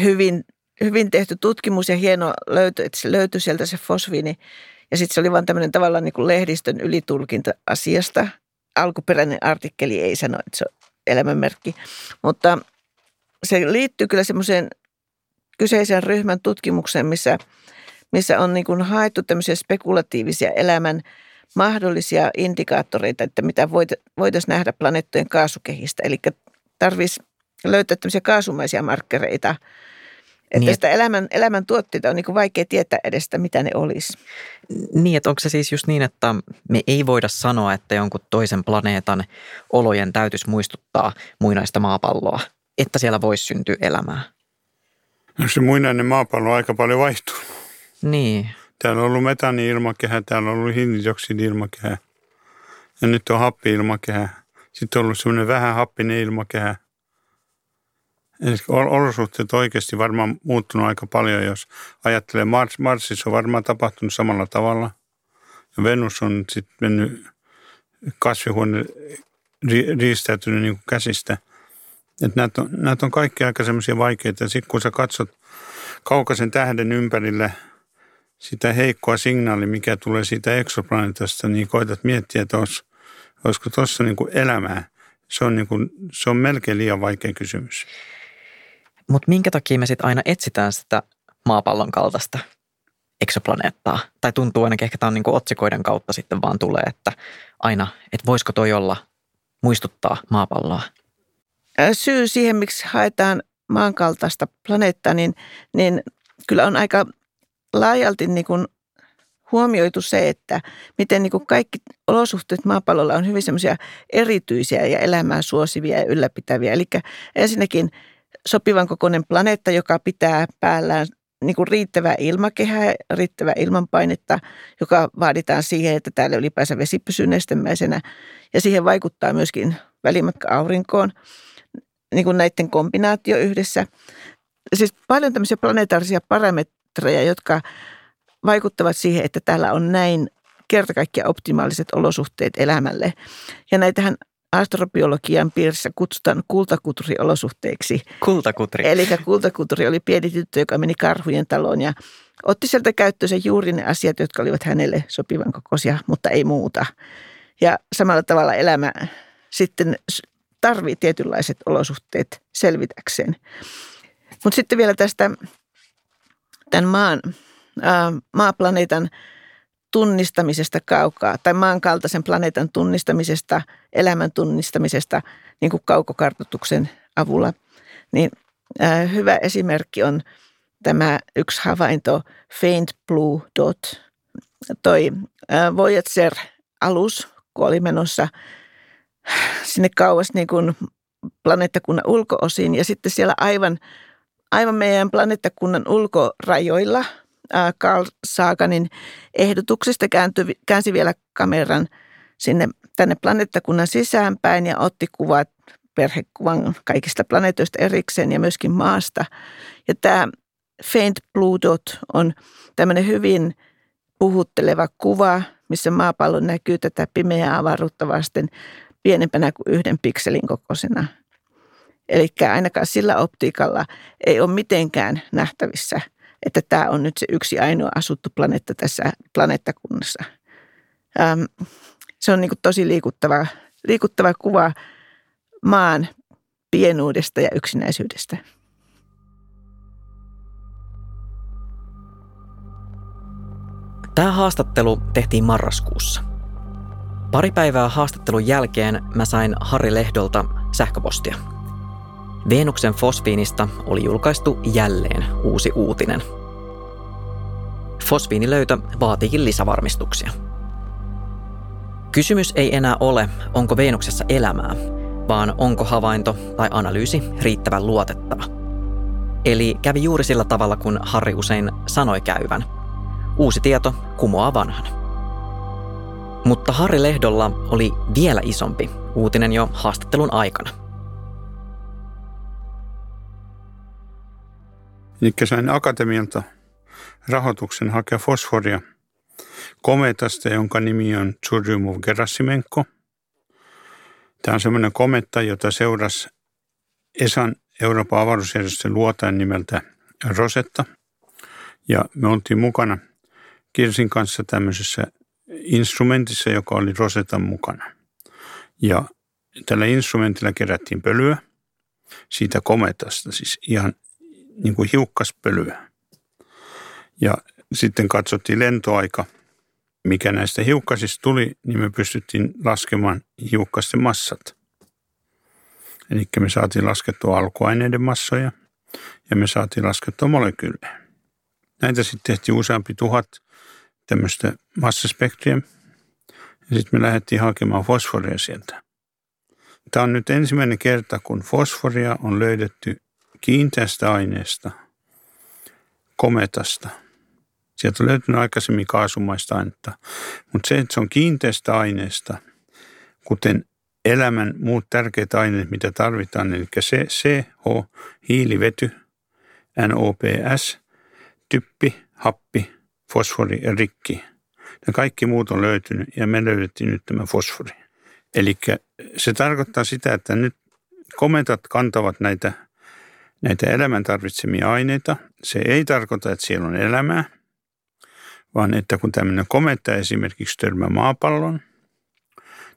hyvin, hyvin tehty tutkimus ja hieno löytö, että se löytyi sieltä se fosfiini. Ja sitten se oli vain tämmöinen tavallaan niin kuin lehdistön ylitulkinta asiasta. Alkuperäinen artikkeli ei sano, että se on elämänmerkki. Mutta se liittyy kyllä semmoiseen kyseisen ryhmän tutkimukseen, missä, missä on niin kuin haettu tämmöisiä spekulatiivisia elämän mahdollisia indikaattoreita, että mitä voitaisiin nähdä planeettojen kaasukehistä. Eli tarvitsisi löytää tämmöisiä kaasumaisia markkereita – että niin, sitä elämän, elämän tuotteita on niin vaikea tietää edestä, mitä ne olisi. Niin, että onko se siis just niin, että me ei voida sanoa, että jonkun toisen planeetan olojen täytyisi muistuttaa muinaista maapalloa, että siellä voisi syntyä elämää? No se muinainen maapallo on aika paljon vaihtunut. Niin. Täällä on ollut metani-ilmakehä, täällä on ollut hiilidioksidi-ilmakehä ja nyt on happi-ilmakehä. Sitten on ollut semmoinen vähän happinen ilmakehä – Eli olosuhteet oikeasti varmaan muuttunut aika paljon, jos ajattelee Mars, Marsissa on varmaan tapahtunut samalla tavalla. Ja Venus on sitten mennyt kasvihuone ri, riistäytynyt niin kuin käsistä. Että nämä, on, nämä on kaikki aika semmoisia vaikeita. Sitten kun sä katsot kaukaisen tähden ympärille sitä heikkoa signaalia, mikä tulee siitä eksoplaneetasta, niin koetat miettiä, että olisi, olisiko tuossa niin elämää. Se on, niin kuin, se on melkein liian vaikea kysymys. Mutta minkä takia me sitten aina etsitään sitä maapallon kaltaista eksoplaneettaa? Tai tuntuu ainakin ehkä tämä on niinku otsikoiden kautta sitten vaan tulee, että aina, että voisiko toi olla, muistuttaa maapalloa? Syy siihen, miksi haetaan maan kaltaista planeettaa, niin, niin kyllä on aika laajalti niin huomioitu se, että miten niin kaikki olosuhteet maapallolla on hyvin semmoisia erityisiä ja elämää suosivia ja ylläpitäviä. Eli ensinnäkin sopivan kokoinen planeetta, joka pitää päällään niin kuin riittävää ilmakehää, riittävää ilmanpainetta, joka vaaditaan siihen, että täällä ylipäänsä vesi pysyy nestemäisenä. Ja siihen vaikuttaa myöskin välimatka aurinkoon, niin kuin näiden kombinaatio yhdessä. Siis paljon tämmöisiä planetaarisia parametreja, jotka vaikuttavat siihen, että täällä on näin kerta optimaaliset olosuhteet elämälle. Ja näitähän astrobiologian piirissä kutsutaan kultakuturiolosuhteiksi. Kultakutri. Eli kultakuturi oli pieni tyttö, joka meni karhujen taloon ja otti sieltä käyttöönsä juuri ne asiat, jotka olivat hänelle sopivan kokoisia, mutta ei muuta. Ja samalla tavalla elämä sitten tarvii tietynlaiset olosuhteet selvitäkseen. Mutta sitten vielä tästä tämän maan, ää, maaplaneetan tunnistamisesta kaukaa tai maan kaltaisen planeetan tunnistamisesta, elämän tunnistamisesta niin kuin kaukokartoituksen avulla, niin äh, hyvä esimerkki on tämä yksi havainto Faint Blue Dot. Toi äh, Voyager-alus, kun oli menossa sinne kauas niin kuin planeettakunnan ulkoosiin ja sitten siellä aivan, aivan meidän planeettakunnan ulkorajoilla – Carl Saganin ehdotuksesta kääntyi, käänsi vielä kameran sinne tänne planeettakunnan sisäänpäin ja otti kuvat perhekuvan kaikista planeetoista erikseen ja myöskin maasta. Ja tämä Faint Blue Dot on tämmöinen hyvin puhutteleva kuva, missä maapallo näkyy tätä pimeää avaruutta vasten pienempänä kuin yhden pikselin kokoisena. Eli ainakaan sillä optiikalla ei ole mitenkään nähtävissä, että tämä on nyt se yksi ainoa asuttu planeetta tässä planeettakunnassa. Ähm, se on niin kuin tosi liikuttava, liikuttava kuva maan pienuudesta ja yksinäisyydestä. Tämä haastattelu tehtiin marraskuussa. Pari päivää haastattelun jälkeen mä sain Harri Lehdolta sähköpostia. Venuksen fosfiinista oli julkaistu jälleen uusi uutinen. Fosfiinilöytö vaatiikin lisävarmistuksia. Kysymys ei enää ole, onko Venuksessa elämää, vaan onko havainto tai analyysi riittävän luotettava. Eli kävi juuri sillä tavalla, kun Harri usein sanoi käyvän. Uusi tieto kumoaa vanhan. Mutta Harri Lehdolla oli vielä isompi uutinen jo haastattelun aikana. Eli sain akatemialta rahoituksen hakea fosforia kometasta, jonka nimi on Tsurjumov Gerasimenko. Tämä on semmoinen kometta, jota seurasi ESAN Euroopan avaruusjärjestön luotajan nimeltä Rosetta. Ja me oltiin mukana Kirsin kanssa tämmöisessä instrumentissa, joka oli Rosetan mukana. Ja tällä instrumentilla kerättiin pölyä siitä kometasta, siis ihan niin kuin hiukkaspölyä. Ja sitten katsottiin lentoaika, mikä näistä hiukkasista tuli, niin me pystyttiin laskemaan hiukkasten massat. Eli me saatiin laskettua alkuaineiden massoja ja me saatiin laskettua molekyylejä. Näitä sitten tehtiin useampi tuhat tämmöistä massaspektriä. Ja sitten me lähdettiin hakemaan fosforia sieltä. Tämä on nyt ensimmäinen kerta, kun fosforia on löydetty kiinteästä aineesta, kometasta. Sieltä on löytynyt aikaisemmin kaasumaista ainetta, mutta se, että se on kiinteästä aineesta, kuten elämän muut tärkeät aineet, mitä tarvitaan, eli se CH, hiilivety, NOPS, typpi, happi, fosfori ja rikki. Ja kaikki muut on löytynyt ja me löydettiin nyt tämä fosfori. Eli se tarkoittaa sitä, että nyt kometat kantavat näitä näitä elämän tarvitsemia aineita. Se ei tarkoita, että siellä on elämää, vaan että kun tämmöinen kometta esimerkiksi törmää maapallon,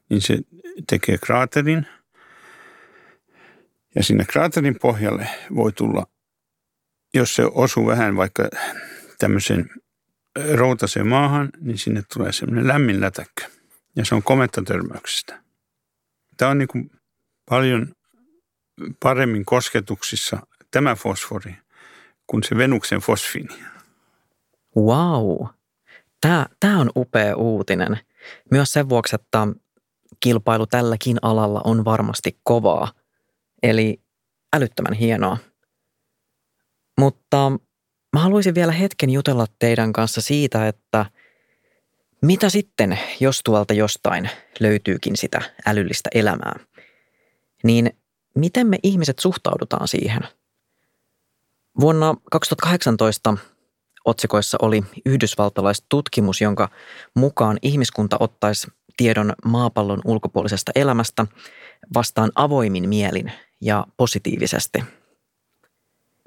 niin se tekee kraaterin. Ja sinne kraaterin pohjalle voi tulla, jos se osuu vähän vaikka tämmöisen routaseen maahan, niin sinne tulee semmoinen lämmin lätäkkö. Ja se on kometta törmäyksestä. Tämä on niin kuin paljon paremmin kosketuksissa tämä fosfori kuin se Venuksen fosfiini. Wow. Tämä, tämä on upea uutinen. Myös sen vuoksi, että kilpailu tälläkin alalla on varmasti kovaa. Eli älyttömän hienoa. Mutta mä haluaisin vielä hetken jutella teidän kanssa siitä, että mitä sitten, jos tuolta jostain löytyykin sitä älyllistä elämää, niin miten me ihmiset suhtaudutaan siihen – Vuonna 2018 otsikoissa oli tutkimus, jonka mukaan ihmiskunta ottaisi tiedon maapallon ulkopuolisesta elämästä vastaan avoimin mielin ja positiivisesti.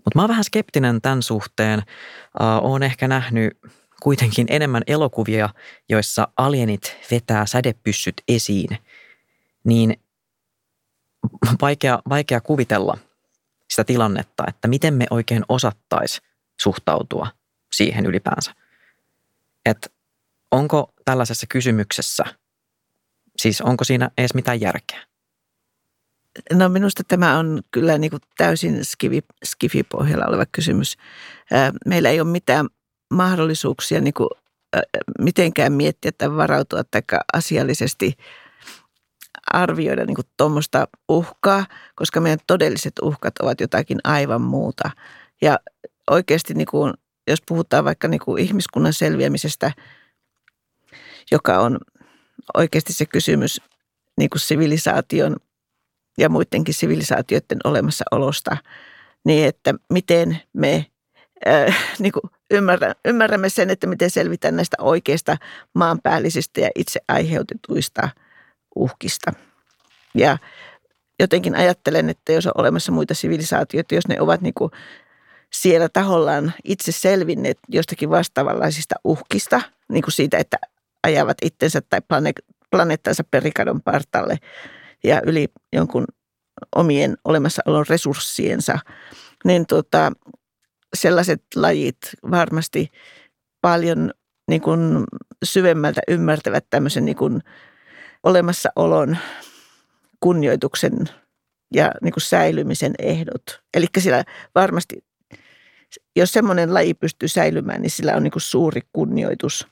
Mutta mä oon vähän skeptinen tämän suhteen. Uh, oon ehkä nähnyt kuitenkin enemmän elokuvia, joissa alienit vetää sädepyssyt esiin, niin vaikea, vaikea kuvitella – sitä tilannetta, että miten me oikein osattaisi suhtautua siihen ylipäänsä. Että onko tällaisessa kysymyksessä, siis onko siinä edes mitään järkeä? No minusta tämä on kyllä niin kuin täysin skivi, skifi-pohjalla oleva kysymys. Meillä ei ole mitään mahdollisuuksia niin kuin mitenkään miettiä tai varautua tai asiallisesti – arvioida niin tuommoista uhkaa, koska meidän todelliset uhkat ovat jotakin aivan muuta. Ja oikeasti niin kuin, jos puhutaan vaikka niin kuin ihmiskunnan selviämisestä, joka on oikeasti se kysymys niin kuin sivilisaation ja muidenkin sivilisaatioiden olemassaolosta, niin että miten me äh, niin kuin ymmärrä, ymmärrämme sen, että miten selvitään näistä oikeista maanpäällisistä ja itse aiheutetuista uhkista. Ja jotenkin ajattelen, että jos on olemassa muita sivilisaatioita, jos ne ovat niin kuin siellä tahollaan itse selvinneet jostakin vastaavanlaisista uhkista, niin kuin siitä, että ajavat itsensä tai planeettansa perikadon partalle ja yli jonkun omien olemassaolon resurssiensa, niin tota, sellaiset lajit varmasti paljon niin kuin syvemmältä ymmärtävät tämmöisen niin kuin olemassaolon kunnioituksen ja niin kuin säilymisen ehdot. Eli sillä varmasti, jos semmoinen laji pystyy säilymään, niin sillä on niin kuin suuri kunnioitus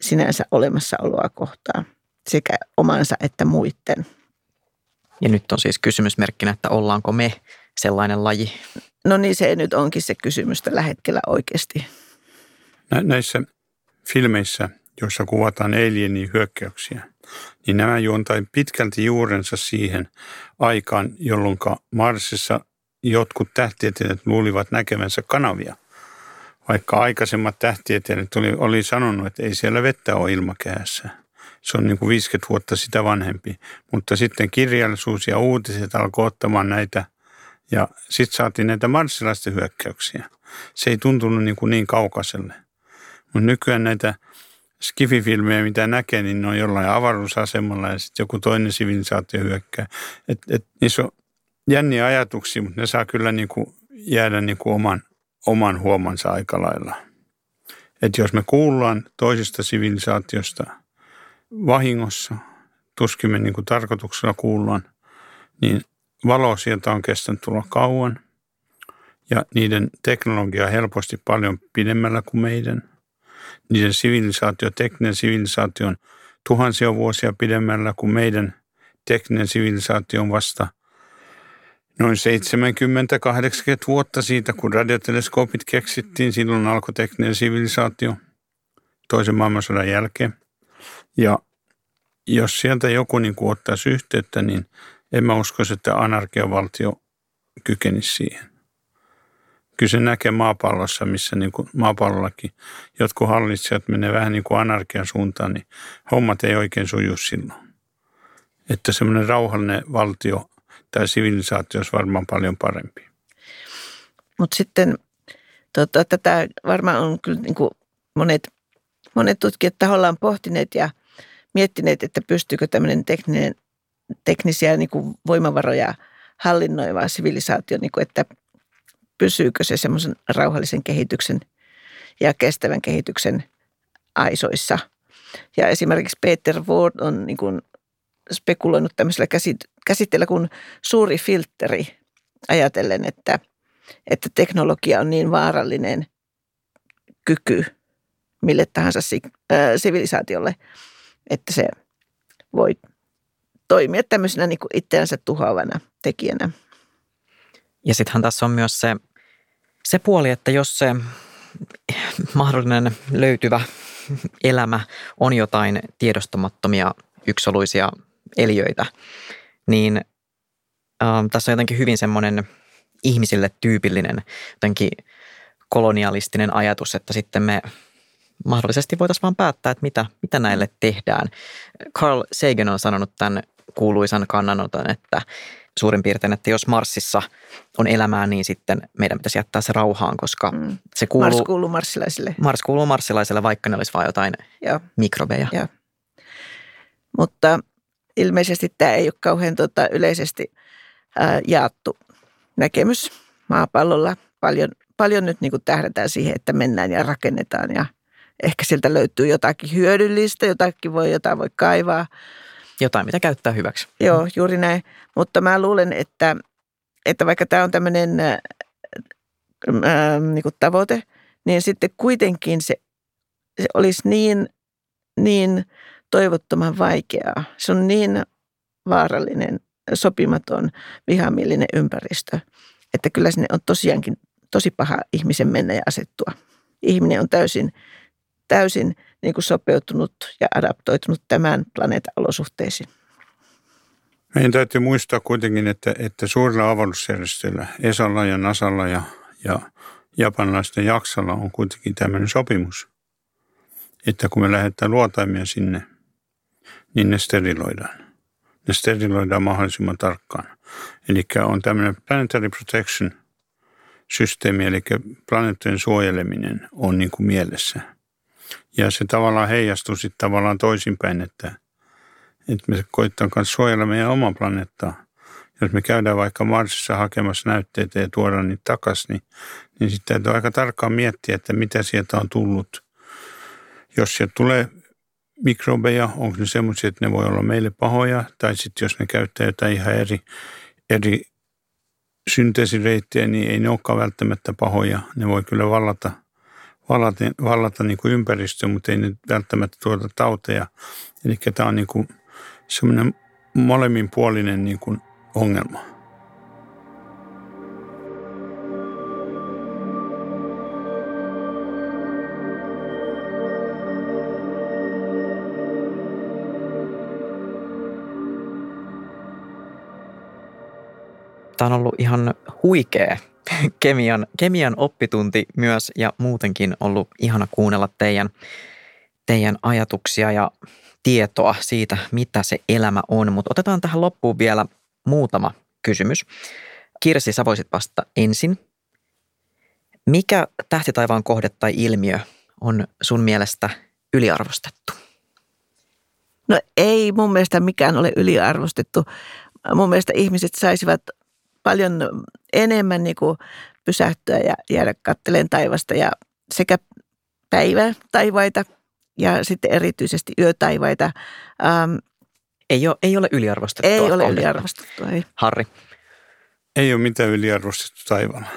sinänsä olemassaoloa kohtaan, sekä omansa että muiden. Ja nyt on siis kysymysmerkkinä, että ollaanko me sellainen laji? No niin, se nyt onkin se kysymys tällä hetkellä oikeasti. Näissä filmeissä, joissa kuvataan alienin hyökkäyksiä, niin nämä juontaa pitkälti juurensa siihen aikaan, jolloin Marsissa jotkut tähtieteilijät luulivat näkevänsä kanavia. Vaikka aikaisemmat tähtieteilijät oli, oli sanonut, että ei siellä vettä ole ilmakehässä. Se on niin kuin 50 vuotta sitä vanhempi. Mutta sitten kirjallisuus ja uutiset alkoi ottamaan näitä ja sitten saatiin näitä marssilaisten hyökkäyksiä. Se ei tuntunut niin, kuin niin kaukaiselle. Mutta nykyään näitä skififilmejä, mitä näkee, niin ne on jollain avaruusasemalla ja sitten joku toinen sivilisaatio hyökkää. Et, et, niissä on jänniä ajatuksia, mutta ne saa kyllä niin kuin jäädä niin kuin oman, oman huomansa aika lailla. Että jos me kuullaan toisesta sivilisaatiosta vahingossa, tuskin me niin kuin tarkoituksella kuullaan, niin valo sieltä on kestänyt tulla kauan ja niiden teknologia helposti paljon pidemmällä kuin meidän – niiden sivilisaatio, tekninen sivilisaatio on tuhansia vuosia pidemmällä kuin meidän tekninen sivilisaatio on vasta noin 70-80 vuotta siitä, kun radioteleskoopit keksittiin. Silloin alkoi tekninen sivilisaatio toisen maailmansodan jälkeen. Ja jos sieltä joku niin ottaisi yhteyttä, niin en mä uskoisi, että anarkiavaltio kykenisi siihen kyllä se näkee maapallossa, missä niin kuin maapallollakin jotkut hallitsijat menee vähän niin kuin anarkian suuntaan, niin hommat ei oikein suju silloin. Että semmoinen rauhallinen valtio tai sivilisaatio olisi varmaan paljon parempi. Mutta sitten tota, tätä varmaan on kyllä niin kuin monet, monet tutkijat tahollaan pohtineet ja miettineet, että pystyykö tämmöinen tekninen, teknisiä niin kuin voimavaroja hallinnoiva sivilisaatio, niin kuin, että pysyykö se semmoisen rauhallisen kehityksen ja kestävän kehityksen aisoissa. Ja esimerkiksi Peter Ward on niin kuin spekuloinut tämmöisellä käsitteellä kuin suuri filtteri ajatellen, että, että teknologia on niin vaarallinen kyky mille tahansa sivilisaatiolle, että se voi toimia tämmöisenä niin kuin itseänsä tuhoavana tekijänä. Ja sittenhän tässä on myös se se puoli, että jos se mahdollinen löytyvä elämä on jotain tiedostamattomia yksoluisia eliöitä, niin äh, tässä on jotenkin hyvin semmoinen ihmisille tyypillinen jotenkin kolonialistinen ajatus, että sitten me mahdollisesti voitaisiin vaan päättää, että mitä, mitä näille tehdään. Carl Sagan on sanonut tämän kuuluisan kannanoton, että suurin piirtein, että jos Marsissa on elämää, niin sitten meidän pitäisi jättää se rauhaan, koska mm. se kuuluu... Mars kuuluu marssilaisille. Mars kuuluu marssilaisille, vaikka ne olisi vain jotain Joo. mikrobeja. Joo. Mutta ilmeisesti tämä ei ole kauhean tota, yleisesti ää, jaettu näkemys maapallolla. Paljon, paljon nyt niin kuin tähdätään siihen, että mennään ja rakennetaan ja ehkä sieltä löytyy jotakin hyödyllistä, jotakin voi, jotain voi kaivaa – jotain, mitä käyttää hyväksi. Joo, juuri näin. Mutta mä luulen, että, että vaikka tämä on tämmöinen ää, niin kuin tavoite, niin sitten kuitenkin se, se olisi niin, niin toivottoman vaikeaa. Se on niin vaarallinen, sopimaton, vihamielinen ympäristö, että kyllä sinne on tosiaankin tosi paha ihmisen mennä ja asettua. Ihminen on täysin, täysin niin kuin sopeutunut ja adaptoitunut tämän planeetan olosuhteisiin. Meidän täytyy muistaa kuitenkin, että, että suurilla avaruusjärjestöillä, ESAlla ja NASAlla ja, ja japanilaisten jaksalla on kuitenkin tämmöinen sopimus, että kun me lähdetään luotaimia sinne, niin ne steriloidaan. Ne steriloidaan mahdollisimman tarkkaan. Eli on tämmöinen planetary protection systeemi, eli planeettojen suojeleminen on niin kuin mielessä. Ja se tavallaan heijastuu sitten tavallaan toisinpäin, että, että me koittaa myös suojella meidän oman planeettaa. Jos me käydään vaikka Marsissa hakemassa näytteitä ja tuodaan niitä takaisin, niin, niin sitten täytyy aika tarkkaan miettiä, että mitä sieltä on tullut. Jos sieltä tulee mikrobeja, onko ne semmoisia, että ne voi olla meille pahoja, tai sitten jos ne käyttää jotain ihan eri, eri synteesireittejä, niin ei ne olekaan välttämättä pahoja. Ne voi kyllä vallata, vallata, vallata niin ympäristöä, mutta ei ne välttämättä tuota tauteja. Eli tämä on niin semmoinen molemminpuolinen niin ongelma. Tämä on ollut ihan huikea kemian, kemian oppitunti myös ja muutenkin ollut ihana kuunnella teidän, teidän ajatuksia ja tietoa siitä, mitä se elämä on. Mutta otetaan tähän loppuun vielä muutama kysymys. Kirsi, sä voisit vastata ensin. Mikä tähtitaivaan kohde tai ilmiö on sun mielestä yliarvostettu? No ei mun mielestä mikään ole yliarvostettu. Mun mielestä ihmiset saisivat paljon enemmän niin kuin pysähtyä ja jäädä katteleen taivasta ja sekä päivä taivaita ja sitten erityisesti yötaivaita. Ähm, ei, ole, ei ole yliarvostettua. Ei ole yliarvostettua, ei. Harri. Ei ole mitään yliarvostettu taivaalla.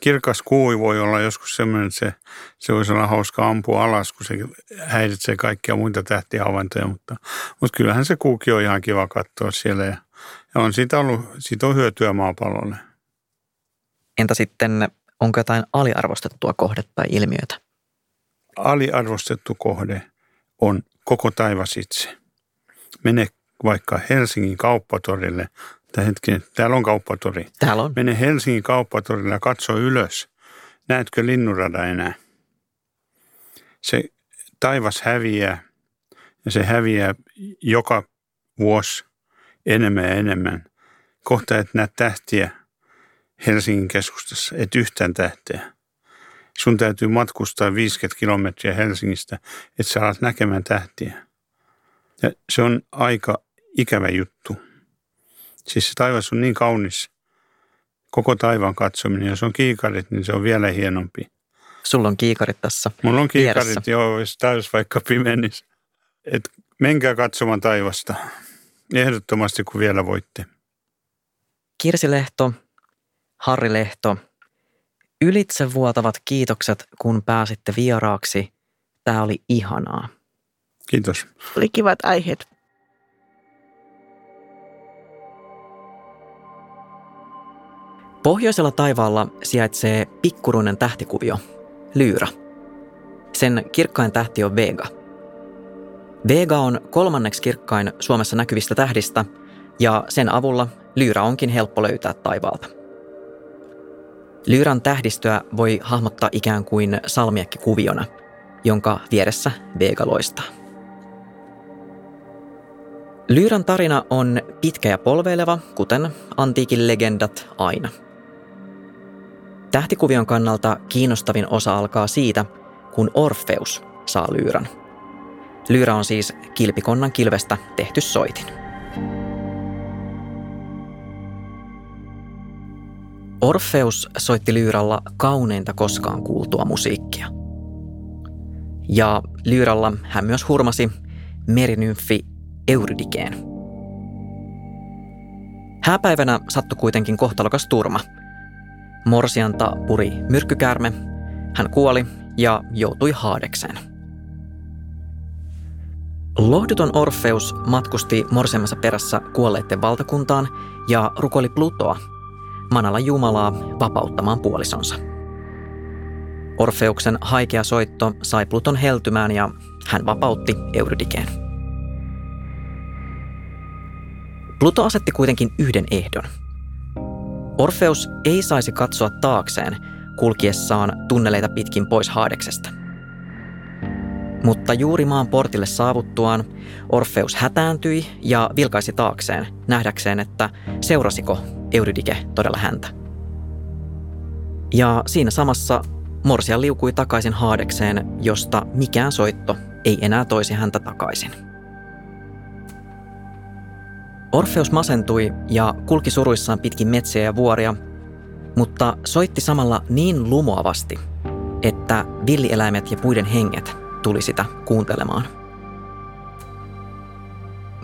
Kirkas kuu voi olla joskus sellainen, että se, se voisi olla hauska ampua alas, kun se häiritsee kaikkia muita tähtihavaintoja, mutta, mutta kyllähän se kuukin on ihan kiva katsoa siellä ja ja on siitä, ollut, siitä on hyötyä maapallolle. Entä sitten, onko jotain aliarvostettua kohdetta tai ilmiötä? Aliarvostettu kohde on koko taivas itse. Mene vaikka Helsingin kauppatorille, tai hetken, täällä on kauppatori. Täällä on. Mene Helsingin kauppatorille ja katso ylös. Näetkö linnunrada enää? Se taivas häviää ja se häviää joka vuosi enemmän ja enemmän. Kohta et näe tähtiä Helsingin keskustassa, et yhtään tähteä. Sun täytyy matkustaa 50 kilometriä Helsingistä, että sä alat näkemään tähtiä. Ja se on aika ikävä juttu. Siis se taivas on niin kaunis. Koko taivaan katsominen. Jos on kiikarit, niin se on vielä hienompi. Sulla on kiikarit tässä Mulla on kiikarit, vieressä. joo, jos täys vaikka pimenis. Et menkää katsomaan taivasta. Ehdottomasti, kun vielä voitte. Kirsi Lehto, Harri Lehto, ylitsevuotavat kiitokset, kun pääsitte vieraaksi. Tämä oli ihanaa. Kiitos. Oli kivat aiheet. Pohjoisella taivaalla sijaitsee pikkuruinen tähtikuvio, Lyra. Sen kirkkain tähti on Vega. Vega on kolmanneksi kirkkain Suomessa näkyvistä tähdistä ja sen avulla Lyra onkin helppo löytää taivaalta. Lyran tähdistöä voi hahmottaa ikään kuin salmiakkikuviona, jonka vieressä Vega loistaa. Lyran tarina on pitkä ja polveileva, kuten antiikin legendat aina. Tähtikuvion kannalta kiinnostavin osa alkaa siitä, kun Orfeus saa Lyran. Lyra on siis kilpikonnan kilvestä tehty soitin. Orfeus soitti Lyyralla kauneinta koskaan kuultua musiikkia. Ja Lyyralla hän myös hurmasi merinymfi Eurydikeen. Hääpäivänä sattui kuitenkin kohtalokas turma. Morsianta puri myrkkykäärme, hän kuoli ja joutui haadekseen. Lohduton Orfeus matkusti morsiamensa perässä kuolleiden valtakuntaan ja rukoili Plutoa, manala Jumalaa, vapauttamaan puolisonsa. Orfeuksen haikea soitto sai Pluton heltymään ja hän vapautti Eurydikeen. Pluto asetti kuitenkin yhden ehdon. Orfeus ei saisi katsoa taakseen, kulkiessaan tunneleita pitkin pois Haadeksesta. Mutta juuri maan portille saavuttuaan Orfeus hätääntyi ja vilkaisi taakseen nähdäkseen, että seurasiko Eurydike todella häntä. Ja siinä samassa Morsia liukui takaisin Haadekseen, josta mikään soitto ei enää toisi häntä takaisin. Orfeus masentui ja kulki suruissaan pitkin metsiä ja vuoria, mutta soitti samalla niin lumoavasti, että villieläimet ja puiden henget tuli sitä kuuntelemaan.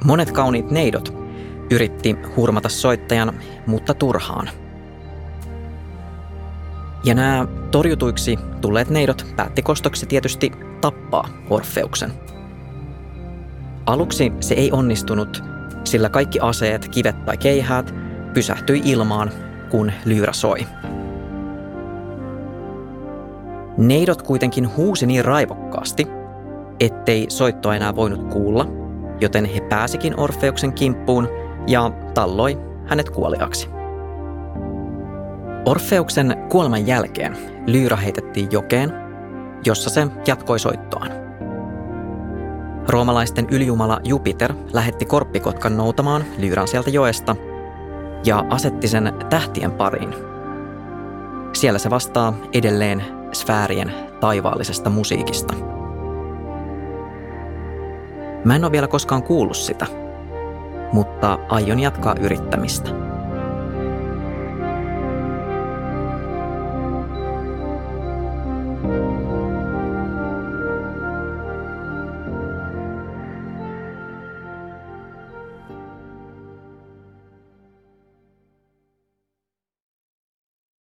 Monet kauniit neidot yritti hurmata soittajan, mutta turhaan. Ja nämä torjutuiksi tulleet neidot päätti kostoksi tietysti tappaa Orfeuksen. Aluksi se ei onnistunut, sillä kaikki aseet, kivet tai keihäät pysähtyi ilmaan, kun lyyrä soi. Neidot kuitenkin huusi niin raivokkaasti, ettei soittoa enää voinut kuulla, joten he pääsikin Orfeuksen kimppuun ja talloi hänet kuoliaksi. Orfeuksen kuoleman jälkeen Lyyra heitettiin jokeen, jossa se jatkoi soittoaan. Roomalaisten ylijumala Jupiter lähetti korppikotkan noutamaan Lyyran sieltä joesta ja asetti sen tähtien pariin. Siellä se vastaa edelleen sfäärien taivaallisesta musiikista. Mä en ole vielä koskaan kuullut sitä, mutta aion jatkaa yrittämistä.